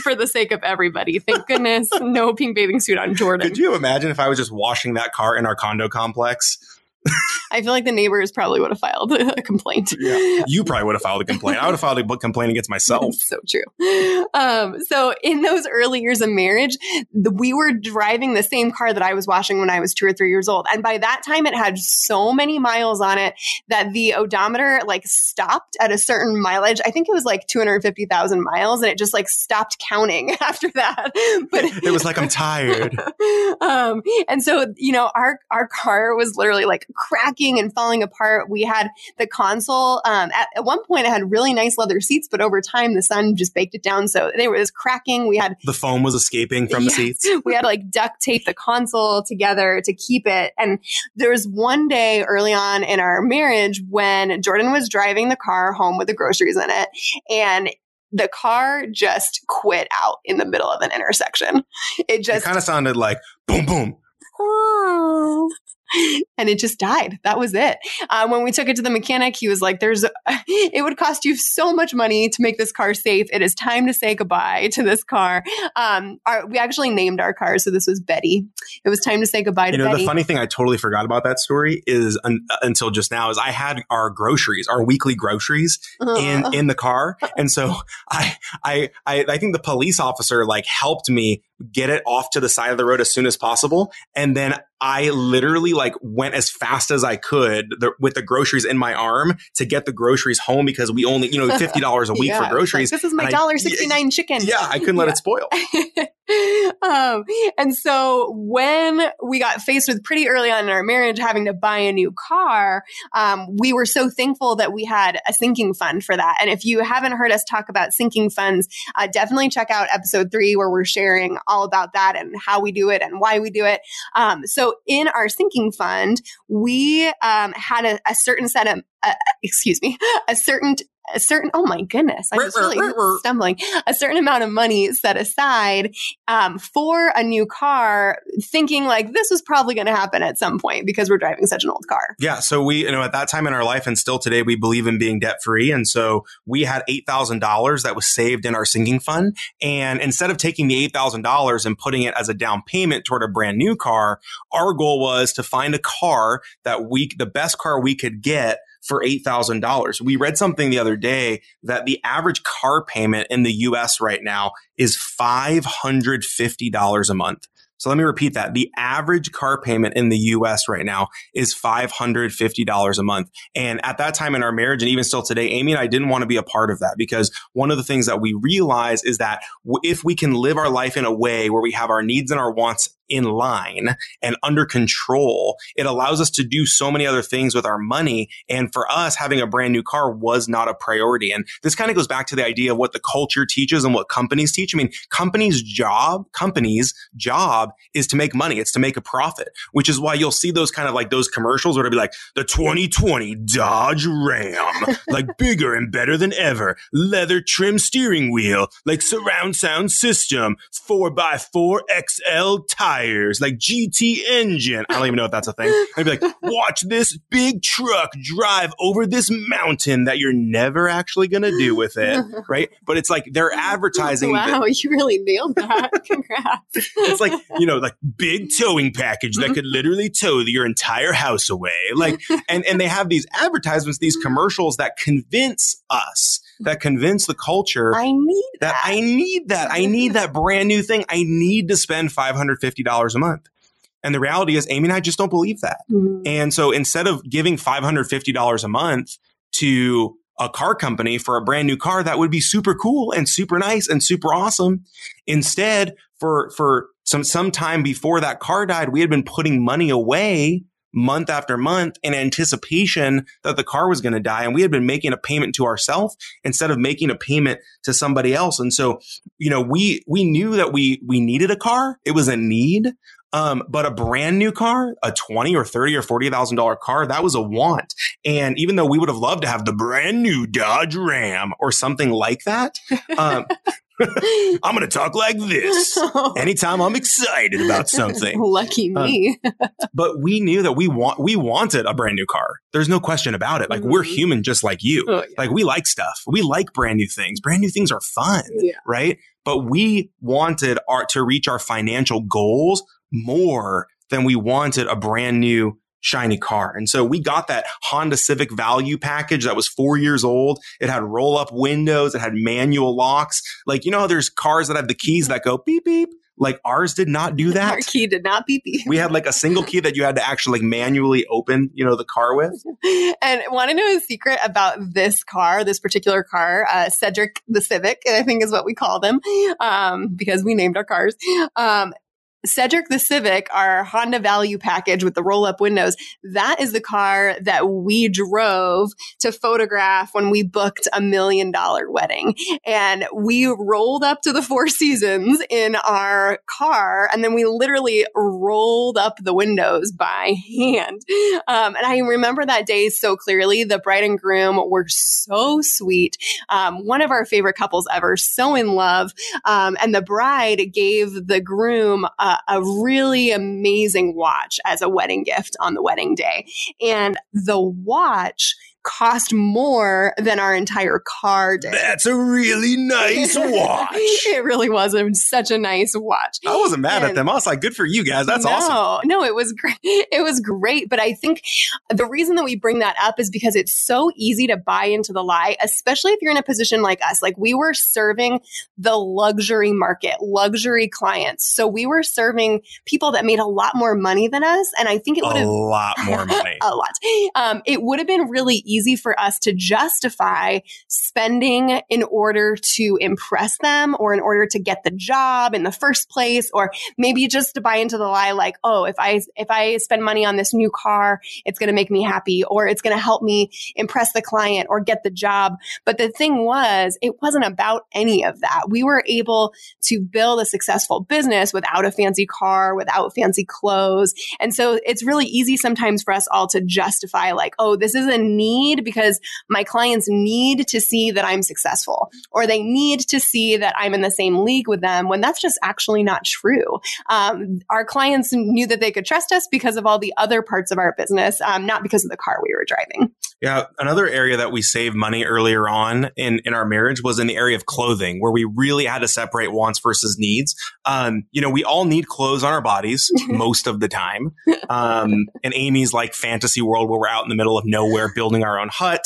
for the sake of everybody. Thank goodness, no pink bathing suit on Jordan. Could you imagine if I was just washing that car in our condo complex? products. I feel like the neighbors probably would have filed a complaint. Yeah. You probably would have filed a complaint. I would have filed a complaint against myself. so true. Um, so in those early years of marriage, the, we were driving the same car that I was washing when I was two or three years old. And by that time, it had so many miles on it that the odometer like stopped at a certain mileage. I think it was like 250,000 miles and it just like stopped counting after that. But it was like, I'm tired. um, and so, you know, our, our car was literally like cracking and falling apart. We had the console. Um, at, at, one point, it had really nice leather seats, but over time, the sun just baked it down. So it was cracking. We had the foam was escaping from yes, the seats. We had to like duct tape the console together to keep it. And there was one day early on in our marriage when Jordan was driving the car home with the groceries in it, and the car just quit out in the middle of an intersection. It just kind of sounded like boom, boom. And it just died. That was it. Uh, when we took it to the mechanic, he was like, "There's, it would cost you so much money to make this car safe. It is time to say goodbye to this car." Um, our, we actually named our car, so this was Betty. It was time to say goodbye you to You know, Betty. The funny thing I totally forgot about that story is un- until just now is I had our groceries, our weekly groceries, uh. in in the car, and so I I I, I think the police officer like helped me get it off to the side of the road as soon as possible. And then I literally like went as fast as I could the, with the groceries in my arm to get the groceries home because we only, you know, $50 a week yeah, for groceries. Like, this is my dollar sixty nine chicken. Yeah, I couldn't let yeah. it spoil. um, and so when we got faced with pretty early on in our marriage having to buy a new car, um, we were so thankful that we had a sinking fund for that. And if you haven't heard us talk about sinking funds, uh, definitely check out episode three where we're sharing all about that and how we do it and why we do it. Um, so in our sinking fund, we um, had a, a, certain set of uh, excuse me, a certain a certain oh my goodness i'm just really stumbling. A certain amount of money set aside um, for a new car thinking like this was probably going to happen at some point because we're driving such an old car. Yeah so we you know at that time in our life and still today we believe in being debt free and so we had $8000 that was saved in our sinking fund and instead of taking the $8000 and putting it as a down payment toward a brand new car our goal was to find a car that we the best car we could get for $8,000. We read something the other day that the average car payment in the US right now is $550 a month. So let me repeat that. The average car payment in the US right now is $550 a month. And at that time in our marriage, and even still today, Amy and I didn't want to be a part of that because one of the things that we realize is that if we can live our life in a way where we have our needs and our wants in line and under control, it allows us to do so many other things with our money. And for us, having a brand new car was not a priority. And this kind of goes back to the idea of what the culture teaches and what companies teach. I mean, companies' job, companies' job is to make money. It's to make a profit, which is why you'll see those kind of like those commercials where it'll be like the 2020 Dodge Ram, like bigger and better than ever, leather trim steering wheel, like surround sound system, four by four XL tire tires, like GT engine. I don't even know if that's a thing. I'd be like, watch this big truck drive over this mountain that you're never actually going to do with it. Right. But it's like they're advertising. Wow. That, you really nailed that. Congrats. it's like, you know, like big towing package that could literally tow your entire house away. Like, and, and they have these advertisements, these commercials that convince us that convince the culture I need that. that. I need that. I need that brand new thing. I need to spend $550 a month. And the reality is Amy and I just don't believe that. Mm-hmm. And so instead of giving $550 a month to a car company for a brand new car that would be super cool and super nice and super awesome. Instead, for, for some, some time before that car died, we had been putting money away month after month in anticipation that the car was going to die. And we had been making a payment to ourselves instead of making a payment to somebody else. And so, you know, we, we knew that we, we needed a car. It was a need. Um, but a brand new car, a 20 or 30 or $40,000 car, that was a want. And even though we would have loved to have the brand new Dodge Ram or something like that, um, I'm going to talk like this anytime I'm excited about something. Lucky Uh, me. But we knew that we want we wanted a brand new car. There's no question about it. Like we're Mhm. human just like you. Oh, yeah. Like we like stuff. We like brand new things. Brand new things are fun, Yeah. right? But we wanted our to reach our financial goals more than we wanted a brand new shiny car. And so we got that Honda Civic value package that was 4 years old. It had roll up windows, it had manual locks. Like you know there's cars that have the keys that go beep beep? Like ours did not do that. Our key did not beep beep. we had like a single key that you had to actually like manually open, you know, the car with. and want to know a secret about this car, this particular car, uh, Cedric the Civic, I think is what we call them, um, because we named our cars. Um, Cedric the Civic, our Honda value package with the roll up windows, that is the car that we drove to photograph when we booked a million dollar wedding. And we rolled up to the Four Seasons in our car and then we literally rolled up the windows by hand. Um, and I remember that day so clearly. The bride and groom were so sweet. Um, one of our favorite couples ever, so in love. Um, and the bride gave the groom a, really amazing watch as a wedding gift on the wedding day. And the watch cost more than our entire car did. That's a really nice watch. it really was a, such a nice watch. I wasn't mad at them. I was like, good for you guys. That's no, awesome. No, it was great. It was great. But I think the reason that we bring that up is because it's so easy to buy into the lie, especially if you're in a position like us. Like we were serving the luxury market, luxury clients. So we were serving people that made a lot more money than us. And I think it would have A lot more money. a lot. Um, it would have been really easy for us to justify spending in order to impress them or in order to get the job in the first place, or maybe just to buy into the lie like, oh, if I if I spend money on this new car, it's going to make me happy, or it's going to help me impress the client or get the job. But the thing was, it wasn't about any of that. We were able to build a successful business without a fancy car, without fancy clothes. And so it's really easy sometimes for us all to justify, like, oh, this is a need because my clients need to see that I'm successful or they need to see that I'm in the same league with them when that's just actually not true. Um, our clients knew that they could trust us because of all the other parts of our business, um, not because of the car we were driving. Yeah, another area that we saved money earlier on in, in our marriage was in the area of clothing, where we really had to separate wants versus needs. Um, you know, we all need clothes on our bodies most of the time. Um, and Amy's like fantasy world where we're out in the middle of nowhere building our own hut.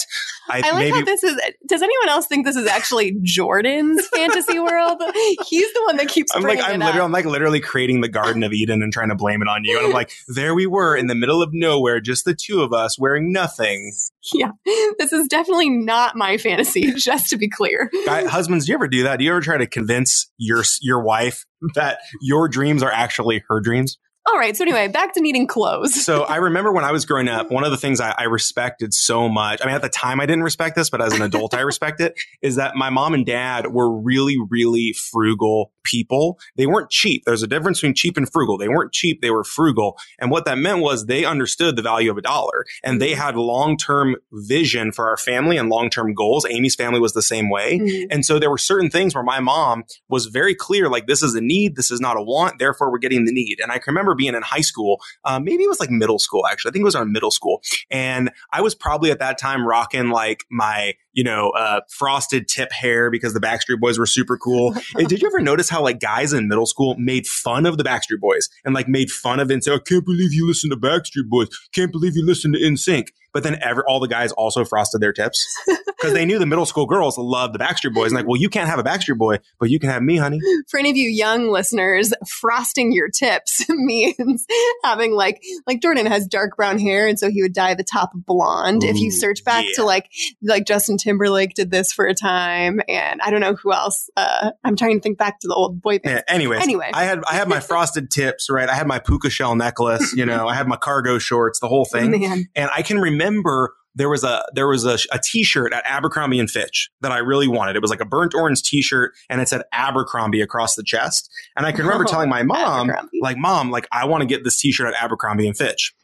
I, I like maybe how this is. Does anyone else think this is actually Jordan's fantasy world? He's the one that keeps. I'm like I'm literally up. I'm like literally creating the Garden of Eden and trying to blame it on you. And I'm like, there we were in the middle of nowhere, just the two of us wearing nothing. Yeah, this is definitely not my fantasy. Just to be clear. Guy, husbands, do you ever do that? Do you ever try to convince your your wife that your dreams are actually her dreams? All right. So anyway, back to needing clothes. So I remember when I was growing up, one of the things I, I respected so much. I mean, at the time I didn't respect this, but as an adult, I respect it. Is that my mom and dad were really, really frugal people. They weren't cheap. There's a difference between cheap and frugal. They weren't cheap. They were frugal. And what that meant was they understood the value of a dollar and they had long-term vision for our family and long-term goals. Amy's family was the same way. Mhm. And so there were certain things where my mom was very clear, like this is a need, this is not a want, therefore we're getting the need. And I can remember being in high school, um, maybe it was like middle school actually. I think it was our middle school, and I was probably at that time rocking like my you know uh, frosted tip hair because the Backstreet Boys were super cool. And did you ever notice how like guys in middle school made fun of the Backstreet Boys and like made fun of it and say, "I can't believe you listen to Backstreet Boys, can't believe you listen to NSYNC." But then ever all the guys also frosted their tips because they knew the middle school girls loved the Backstreet Boys. And like, well, you can't have a Backstreet Boy, but you can have me, honey. For any of you young listeners, frosting your tips means having like like Jordan has dark brown hair, and so he would dye the top blonde. if you search back yeah. to like like Justin Timberlake did this for a time, and I don't know who else. Uh, I'm trying to think back to the old boy band. Yeah, anyways, Anyway. I had I had my frosted tips, right? I had my puka shell necklace, you know, I had my cargo shorts, the whole thing. Man, And I can remember there was a there was a, a t-shirt at Abercrombie and Fitch that I really wanted. It was like a burnt orange t-shirt and it said Abercrombie across the chest. And I can remember Oh, telling my mom, like, "Mom, like I want to get this t-shirt at Abercrombie and Fitch."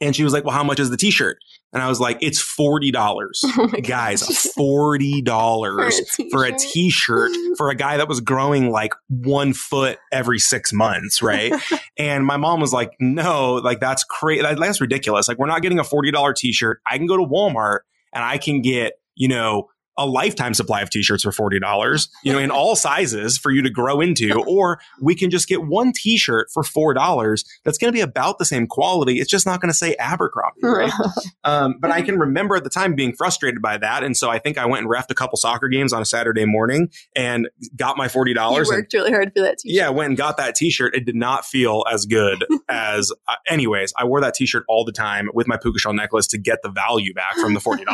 And she was like, "Well, how much is the t-shirt?" And I was like, it's $40. Oh Guys, $40 for a t shirt for a guy that was growing like one foot every six months, right? and my mom was like, no, like that's crazy. That's ridiculous. Like, we're not getting a $40 t shirt. I can go to Walmart and I can get, you know, a lifetime supply of t-shirts for $40, you know, in all sizes for you to grow into, or we can just get one t-shirt for $4 that's going to be about the same quality. It's just not going to say Abercrombie, right? um, but I can remember at the time being frustrated by that. And so I think I went and refed a couple soccer games on a Saturday morning and got my $40. You worked and, really hard for that t-shirt. Yeah, went and got that t-shirt. It did not feel as good as, uh, anyways, I wore that t-shirt all the time with my puka shell necklace to get the value back from the $40.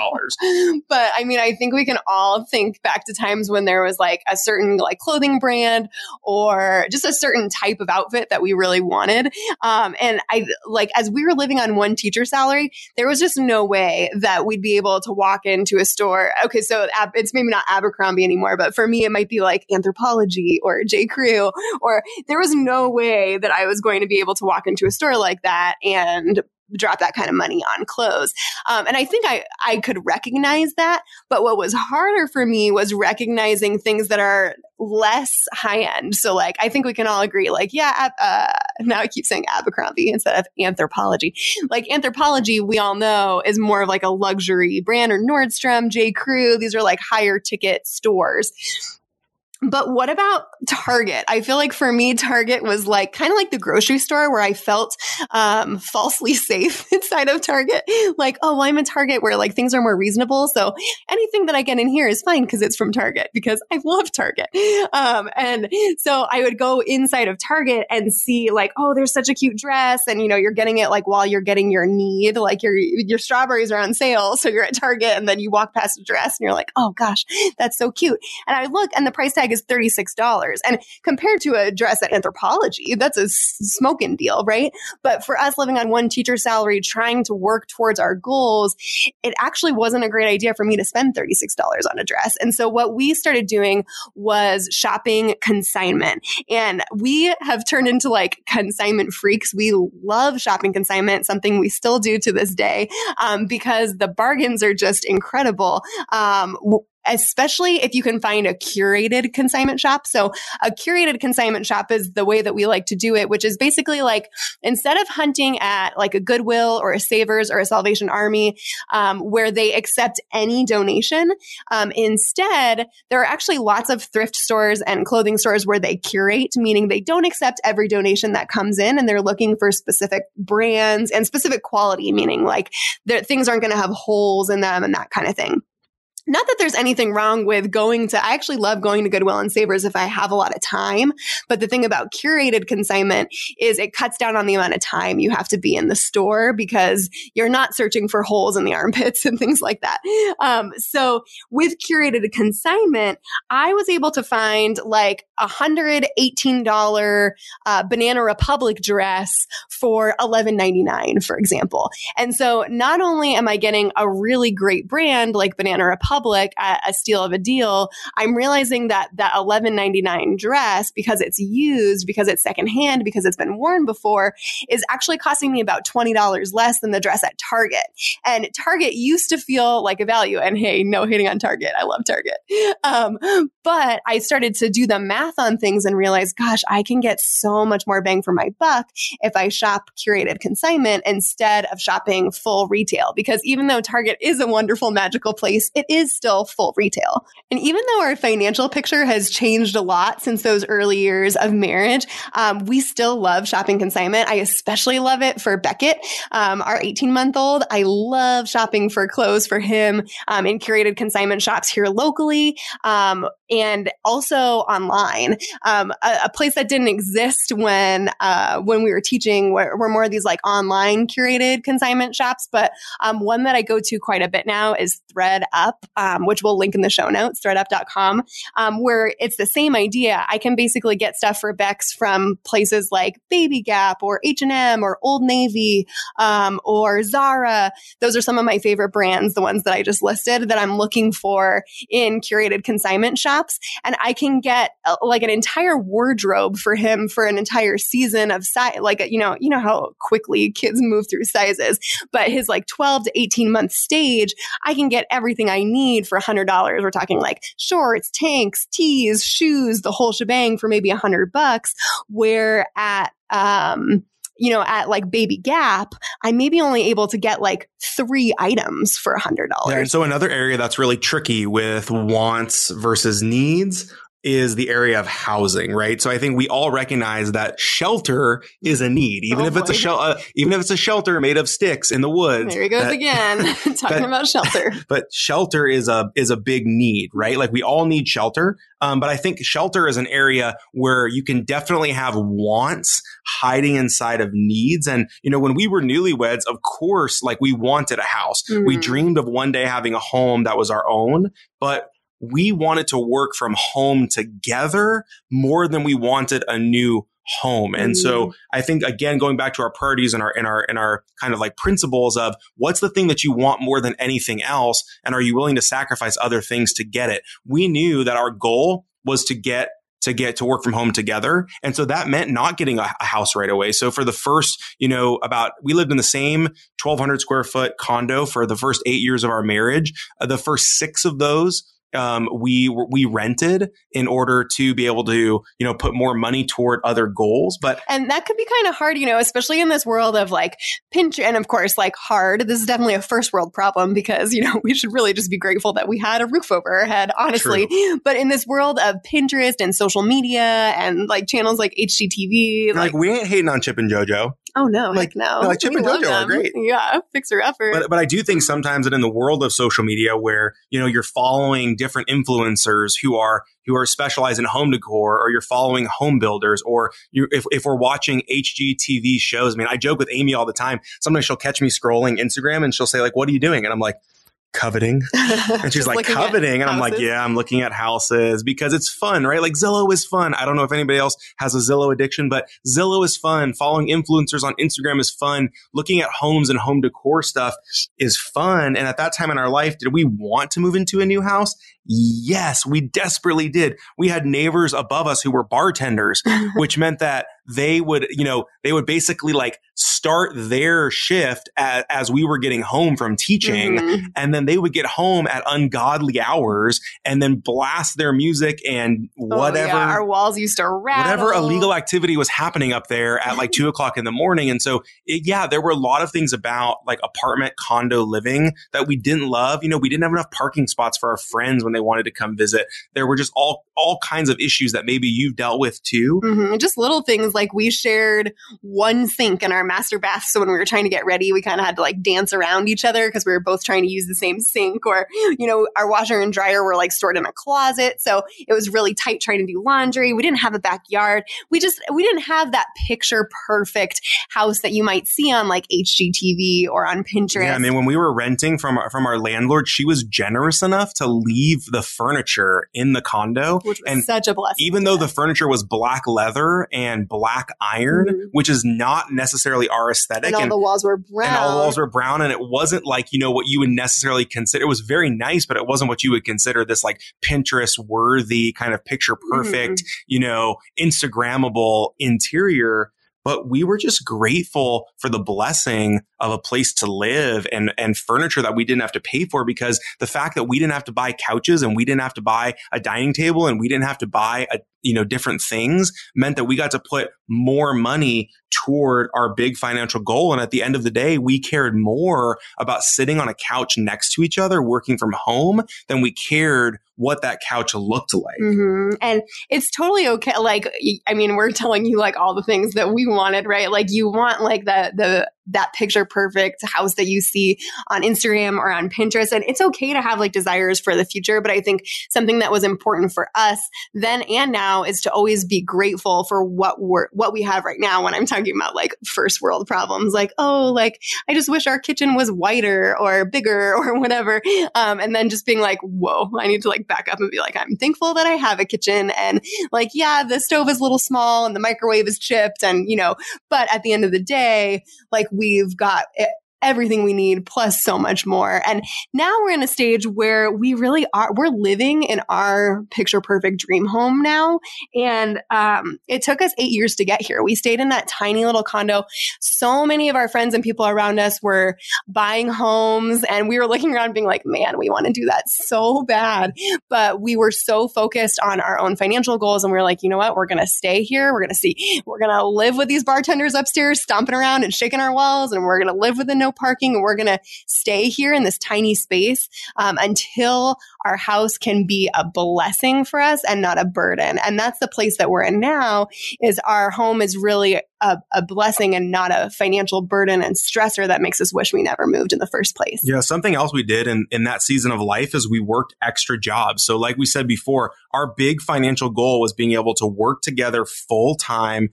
but I mean, I think we can all think back to times when there was like a certain like clothing brand or just a certain type of outfit that we really wanted. Um, and I like as we were living on one teacher salary, there was just no way that we'd be able to walk into a store. Okay, so it's maybe not Abercrombie anymore, but for me, it might be like Anthropologie or J. Crew, or there was no way that I was going to be able to walk into a store like that and drop that kind of money on clothes. Um, and I think I, I could recognize that. But what was harder for me was recognizing things that are less high end. So like, I think we can all agree, like, yeah, uh, now I keep saying Abercrombie instead of anthropologie. Like anthropologie, we all know is more of like a luxury brand or Nordstrom, J. Crew. These are like higher ticket stores. But what about Target? I feel like for me, Target was like kind of like the grocery store where I felt um, falsely safe inside of Target. Like, oh, well, I'm in Target where like things are more reasonable. So anything that I get in here is fine because it's from Target because I love Target. Um, and so I would go inside of Target and see like, oh, there's such a cute dress. And, you know, you're getting it like while you're getting your need, like your, your strawberries are on sale. So you're at Target and then you walk past a dress and you're like, oh gosh, that's so cute. And I look and the price tag bag is $36. And compared to a dress at anthropologie, that's a smoking deal, right? But for us living on one teacher salary, trying to work towards our goals, it actually wasn't a great idea for me to spend $36 on a dress. And so what we started doing was shopping consignment. And we have turned into like consignment freaks. We love shopping consignment, something we still do to this day, um, because the bargains are just incredible. Um, especially if you can find a curated consignment shop. So a curated consignment shop is the way that we like to do it, which is basically like instead of hunting at like a Goodwill or a Savers or a Salvation Army, um, where they accept any donation, um, instead there are actually lots of thrift stores and clothing stores where they curate, meaning they don't accept every donation that comes in, and they're looking for specific brands and specific quality, meaning like things aren't going to have holes in them and that kind of thing not that there's anything wrong with going to, I actually love going to Goodwill and Savers if I have a lot of time. But the thing about curated consignment is it cuts down on the amount of time you have to be in the store because you're not searching for holes in the armpits and things like that. Um, so with curated consignment, I was able to find like a $118 uh, Banana Republic dress for $11.99, for example. And so not only am I getting a really great brand like Banana Republic, public at a steal of a deal, I'm realizing that that 11.99 dress, because it's used, because it's secondhand, because it's been worn before, is actually costing me about $20 less than the dress at Target. And Target used to feel like a value. And hey, no hating on Target. I love Target. Um, but I started to do the math on things and realize, gosh, I can get so much more bang for my buck if I shop curated consignment instead of shopping full retail. Because even though Target is a wonderful, magical place, it is is still full retail. And even though our financial picture has changed a lot since those early years of marriage, um, we still love shopping consignment. I especially love it for Beckett, um, our 18 month old. I love shopping for clothes for him um, in curated consignment shops here locally um, and also online. Um, a, a, place that didn't exist when uh, when we were teaching were, were, more of these like online curated consignment shops, but um, one that I go to quite a bit now is ThredUp um, which we'll link in the show notes, thredup.com, um, where it's the same idea. I can basically get stuff for Bex from places like Baby Gap or H&M or Old Navy um, or Zara. Those are some of my favorite brands, the ones that I just listed that I'm looking for in curated consignment shops apps and I can get uh, like an entire wardrobe for him for an entire season of size. Like, you know, you know how quickly kids move through sizes, but his like 12 to 18 month stage, I can get everything I need for $100. We're talking like shorts, tanks, tees, shoes, the whole shebang for maybe a hundred bucks. Where at, um, you know, at like Baby Gap, I may be only able to get like three items for a hundred dollars. Yeah, so another area that's really tricky with wants versus needs is the area of housing, right? So I think we all recognize that shelter is a need, even oh if it's a shelter, uh, even if it's a shelter made of sticks in the woods. There he goes that, again, talking about shelter. But shelter is a is a big need, right? Like we all need shelter, um, but I think shelter is an area where you can definitely have wants hiding inside of needs. And you know, when we were newlyweds, of course, like we wanted a house. Mm-hmm. We dreamed of one day having a home that was our own, but we wanted to work from home together more than we wanted a new home. And mm. so I think again, going back to our priorities and our, and our, and our kind of like principles of what's the thing that you want more than anything else? And are you willing to sacrifice other things to get it? We knew that our goal was to get to get to work from home together. And so that meant not getting a, a, house right away. So for the first, you know, about, we lived in the same 1200 square foot condo for the first eight years of our marriage. Uh, the first six of those um, we we rented in order to be able to you know put more money toward other goals but and that could be kind of hard you know especially in this world of like pinch and of course like hard this is definitely a first world problem because you know we should really just be grateful that we had a roof over our head honestly True. but in this world of pinterest and social media and like channels like hgtv like, like we ain't hating on chip and jojo Oh no, like no, like Chip we and JoJo them. are great. Yeah, fixer upper. But but I do think sometimes that in the world of social media, where you know you're following different influencers who are who are specialized in home decor, or you're following home builders, or you if if we're watching HGTV shows. I mean, I joke with Amy all the time. Sometimes she'll catch me scrolling Instagram, and she'll say like, "What are you doing?" And I'm like coveting. And she's like, coveting. And I'm like, yeah, I'm looking at houses because it's fun, right? Like Zillow is fun. I don't know if anybody else has a Zillow addiction, but Zillow is fun. Following influencers on Instagram is fun. Looking at homes and home decor stuff is fun. And at that time in our life, did we want to move into a new house? Yes, we desperately did. We had neighbors above us who were bartenders, which meant that they would, you know, they would basically like start their shift as, as we were getting home from teaching. Mm-hmm. And then they would get home at ungodly hours and then blast their music and whatever. Oh, yeah. Our walls used to rattle. Whatever illegal activity was happening up there at like two o'clock in the morning. And so, it, yeah, there were a lot of things about like apartment condo living that we didn't love. You know, we didn't have enough parking spots for our friends when they wanted to come visit. There were just all, all kinds of issues that maybe you've dealt with too. Mm-hmm. Just little things like we shared one sink in our master bath. So when we were trying to get ready, we kind of had to like dance around each other because we were both trying to use the same sink or, you know, our washer and dryer were like stored in a closet. So it was really tight trying to do laundry. We didn't have a backyard. We just, we didn't have that picture perfect house that you might see on like HGTV or on Pinterest. Yeah. I mean, when we were renting from, our, from our landlord, she was generous enough to leave the furniture in the condo. Which was and such a blessing. Even though the furniture was black leather and black iron, mm-hmm. which is not necessarily our aesthetic. And all and, the walls were brown. And all the walls were brown. And it wasn't like, you know, what you would necessarily consider. It was very nice, but it wasn't what you would consider this like Pinterest worthy kind of picture perfect, mm-hmm. you know, Instagrammable interior but we were just grateful for the blessing of a place to live and, and furniture that we didn't have to pay for because the fact that we didn't have to buy couches and we didn't have to buy a dining table and we didn't have to buy a, you know, different things meant that we got to put more money toward our big financial goal. And at the end of the day, we cared more about sitting on a couch next to each other, working from home than we cared what that couch looked like. Mm-hmm. And it's totally okay. Like, I mean, we're telling you like all the things that we wanted, right? Like you want like the, the, that picture perfect house that you see on Instagram or on Pinterest. And it's okay to have like desires for the future. But I think something that was important for us then and now is to always be grateful for what we're, what we have right now when I'm talking about like first world problems. Like, oh, like I just wish our kitchen was whiter or bigger or whatever. Um, and then just being like, whoa, I need to like back up and be like, I'm thankful that I have a kitchen. And like, yeah, the stove is a little small and the microwave is chipped and, you know, but at the end of the day, like we've got everything we need plus so much more. And now we're in a stage where we really are, we're living in our picture perfect dream home now. And um, it took us eight years to get here. We stayed in that tiny little condo. So many of our friends and people around us were buying homes and we were looking around being like, man, we want to do that so bad. But we were so focused on our own financial goals and we were like, you know what? We're to stay here. We're to see, we're to live with these bartenders upstairs, stomping around and shaking our walls. And we're to live with the no parking and we're going to stay here in this tiny space um, until our house can be a blessing for us and not a burden. And that's the place that we're in now is our home is really a, a, blessing and not a financial burden and stressor that makes us wish we never moved in the first place. Yeah, something else we did in, in that season of life is we worked extra jobs. So, like we said before, our big financial goal was being able to work together full time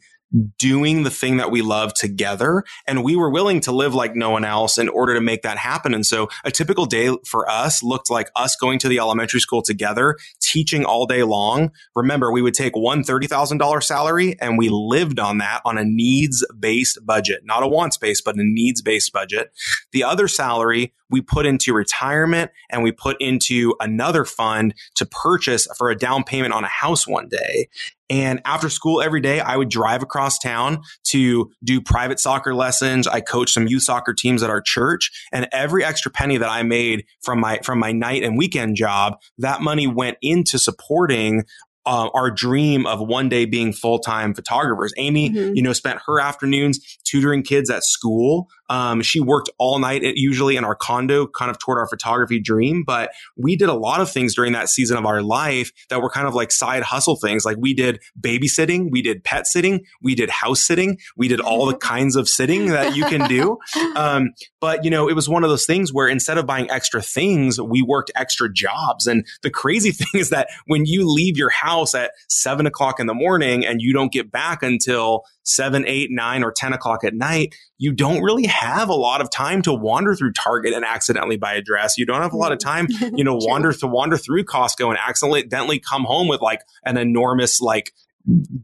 doing the thing that we love together. And we were willing to live like no one else in order to make that happen. And so a typical day for us looked like us going to the elementary school together, teaching all day long. Remember, we would take one $30,000 salary and we lived on that on a needs based budget, not a wants based, but a needs based budget. The other salary we put into retirement and we put into another fund to purchase for a down payment on a house one day. And after school every day, I would drive across town to do private soccer lessons. I coached some youth soccer teams at our church and every extra penny that I made from my, from my night and weekend job, that money went into supporting uh, our dream of one day being full-time photographers. Amy, mm-hmm. you know, spent her afternoons tutoring kids at school. Um, she worked all night at, usually in our condo, kind of toward our photography dream. But we did a lot of things during that season of our life that were kind of like side hustle things. Like we did babysitting, we did pet sitting, we did house sitting, we did all the kinds of sitting that you can do. Um, but you know, it was one of those things where instead of buying extra things, we worked extra jobs. And the crazy thing is that when you leave your house at seven o'clock in the morning and you don't get back until seven, eight, nine, or 10 o'clock at night, you don't really have a lot of time to wander through Target and accidentally buy a dress. You don't have a lot of time, you know, wander to wander through Costco and accidentally come home with like an enormous like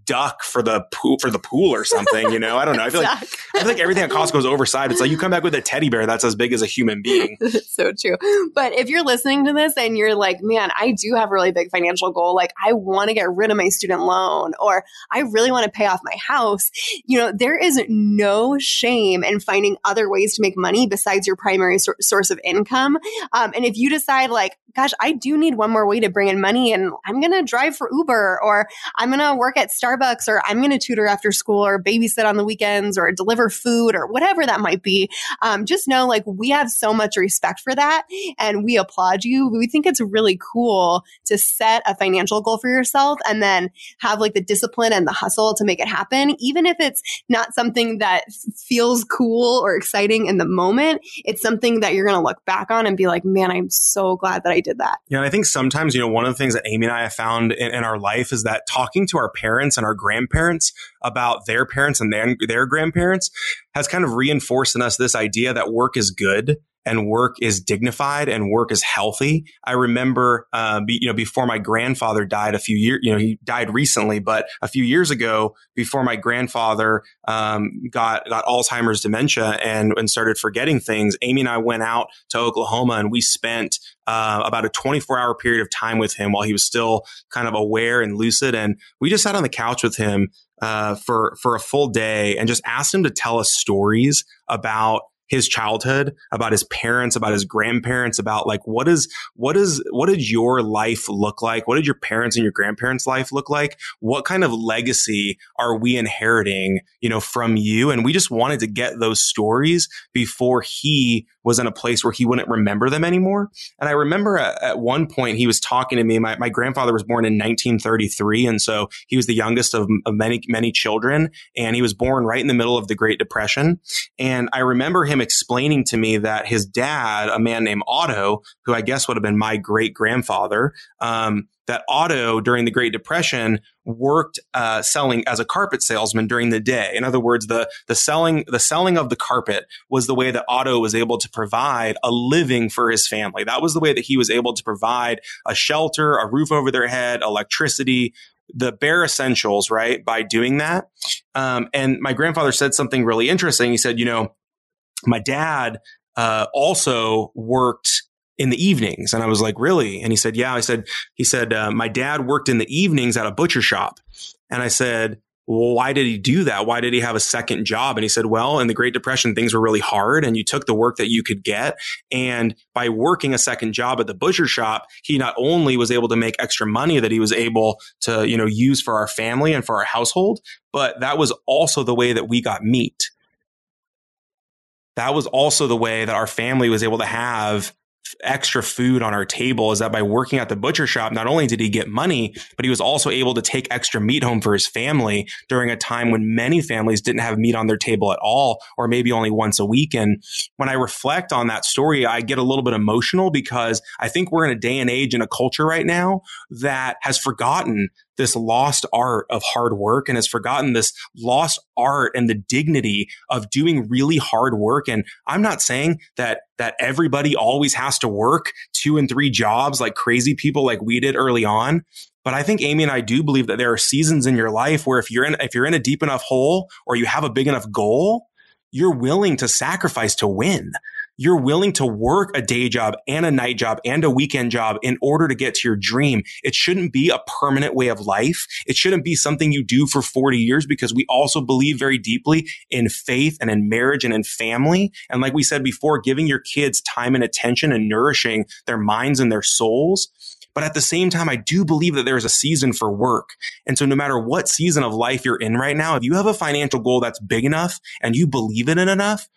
duck for the pool for the pool or something. You know, I don't know. I feel like I feel like everything at Costco is oversized. It's like you come back with a teddy bear that's as big as a human being. so true. But if you're listening to this and you're like, man, I do have a really big financial goal. Like I want to get rid of my student loan or I really want to pay off my house. You know, there is no shame in finding other ways to make money besides your primary so- source of income. Um, and if you decide like, gosh, I do need one more way to bring in money and I'm going to drive for Uber or I'm going to work at Starbucks or I'm going to tutor after school or babysit on the weekends or deliver food or whatever that might be. Um, just know like we have so much respect for that and we applaud you. We think it's really cool to set a financial goal for yourself and then have like the discipline and the hustle to make it happen. Even if it's not something that feels cool or exciting in the moment, it's something that you're going to look back on and be like, man, I'm so glad that I did that. Yeah. And I think sometimes, you know, one of the things that Amy and I have found in, in our life is that talking to our parents and our grandparents about their parents and their, their grandparents has kind of reinforced in us this idea that work is good and work is dignified and work is healthy. I remember, uh, be, you know, before my grandfather died a few years, you know, he died recently, but a few years ago, before my grandfather um, got got Alzheimer's dementia and and started forgetting things, Amy and I went out to Oklahoma and we spent uh, about a 24 hour period of time with him while he was still kind of aware and lucid, and we just sat on the couch with him uh, for for a full day and just asked him to tell us stories about his childhood, about his parents, about his grandparents, about like what is what is what did your life look like? What did your parents and your grandparents' life look like? What kind of legacy are we inheriting, you know, from you? And we just wanted to get those stories before he was in a place where he wouldn't remember them anymore. And I remember at, at one point he was talking to me. My, my grandfather was born in 1933. And so he was the youngest of, of many, many children. And he was born right in the middle of the Great Depression. And I remember him explaining to me that his dad, a man named Otto, who I guess would have been my great grandfather, um, that Otto during the Great Depression worked uh, selling as a carpet salesman during the day. In other words, the the selling the selling of the carpet was the way that Otto was able to provide a living for his family. That was the way that he was able to provide a shelter, a roof over their head, electricity, the bare essentials, right? By doing that. Um, and my grandfather said something really interesting. He said, you know, my dad uh, also worked in the evenings. And I was like, really? And he said, yeah. I said, he said, uh, my dad worked in the evenings at a butcher shop. And I said, well, why did he do that? Why did he have a second job? And he said, well, in the Great Depression, things were really hard and you took the work that you could get. And by working a second job at the butcher shop, he not only was able to make extra money that he was able to, you know, use for our family and for our household, but that was also the way that we got meat. That was also the way that our family was able to have extra food on our table is that by working at the butcher shop, not only did he get money, but he was also able to take extra meat home for his family during a time when many families didn't have meat on their table at all, or maybe only once a week. And when I reflect on that story, I get a little bit emotional because I think we're in a day and age in a culture right now that has forgotten this lost art of hard work and has forgotten this lost art and the dignity of doing really hard work. And I'm not saying that, that everybody always has to work two and three jobs like crazy people like we did early on. But I think Amy and I do believe that there are seasons in your life where if you're in, if you're in a deep enough hole or you have a big enough goal, you're willing to sacrifice to win you're willing to work a day job and a night job and a weekend job in order to get to your dream. It shouldn't be a permanent way of life. It shouldn't be something you do for 40 years because we also believe very deeply in faith and in marriage and in family. And like we said before, giving your kids time and attention and nourishing their minds and their souls. But at the same time, I do believe that there is a season for work. And so no matter what season of life you're in right now, if you have a financial goal that's big enough and you believe in it enough,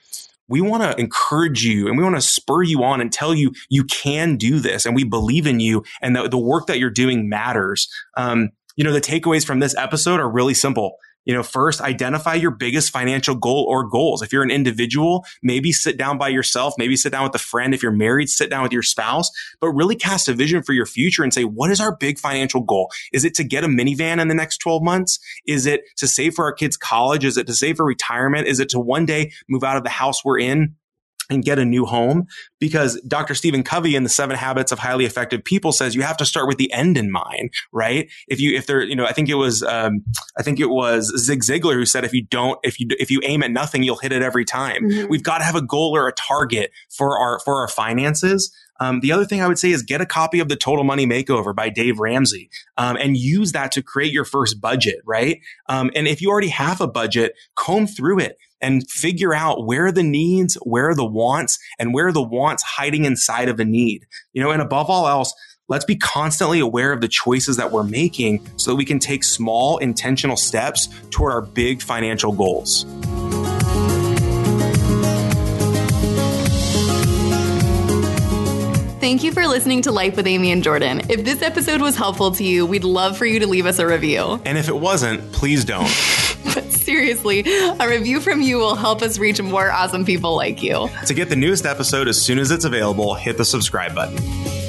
we want to encourage you and we want to spur you on and tell you you can do this and we believe in you and the, the work that you're doing matters. Um, you know, the takeaways from this episode are really simple. You know, first identify your biggest financial goal or goals. If you're an individual, maybe sit down by yourself, maybe sit down with a friend. If you're married, sit down with your spouse, but really cast a vision for your future and say, what is our big financial goal? Is it to get a minivan in the next 12 months? Is it to save for our kids' college? Is it to save for retirement? Is it to one day move out of the house we're in and get a new home because Dr. Stephen Covey in the seven habits of highly effective people says you have to start with the end in mind, right? If you, if there, you know, I think it was, um, I think it was Zig Ziglar who said, if you don't, if you, if you aim at nothing, you'll hit it every time. Mm-hmm. We've got to have a goal or a target for our, for our finances. Um, the other thing I would say is get a copy of the Total Money Makeover by Dave Ramsey um, and use that to create your first budget, right? Um, and if you already have a budget, comb through it and figure out where are the needs, where are the wants, and where are the wants hiding inside of a need. You know, and above all else, let's be constantly aware of the choices that we're making so that we can take small intentional steps toward our big financial goals. Thank you for listening to Life with Amy and Jordan. If this episode was helpful to you, we'd love for you to leave us a review. And if it wasn't, please don't. Seriously, a review from you will help us reach more awesome people like you. To get the newest episode as soon as it's available, hit the subscribe button.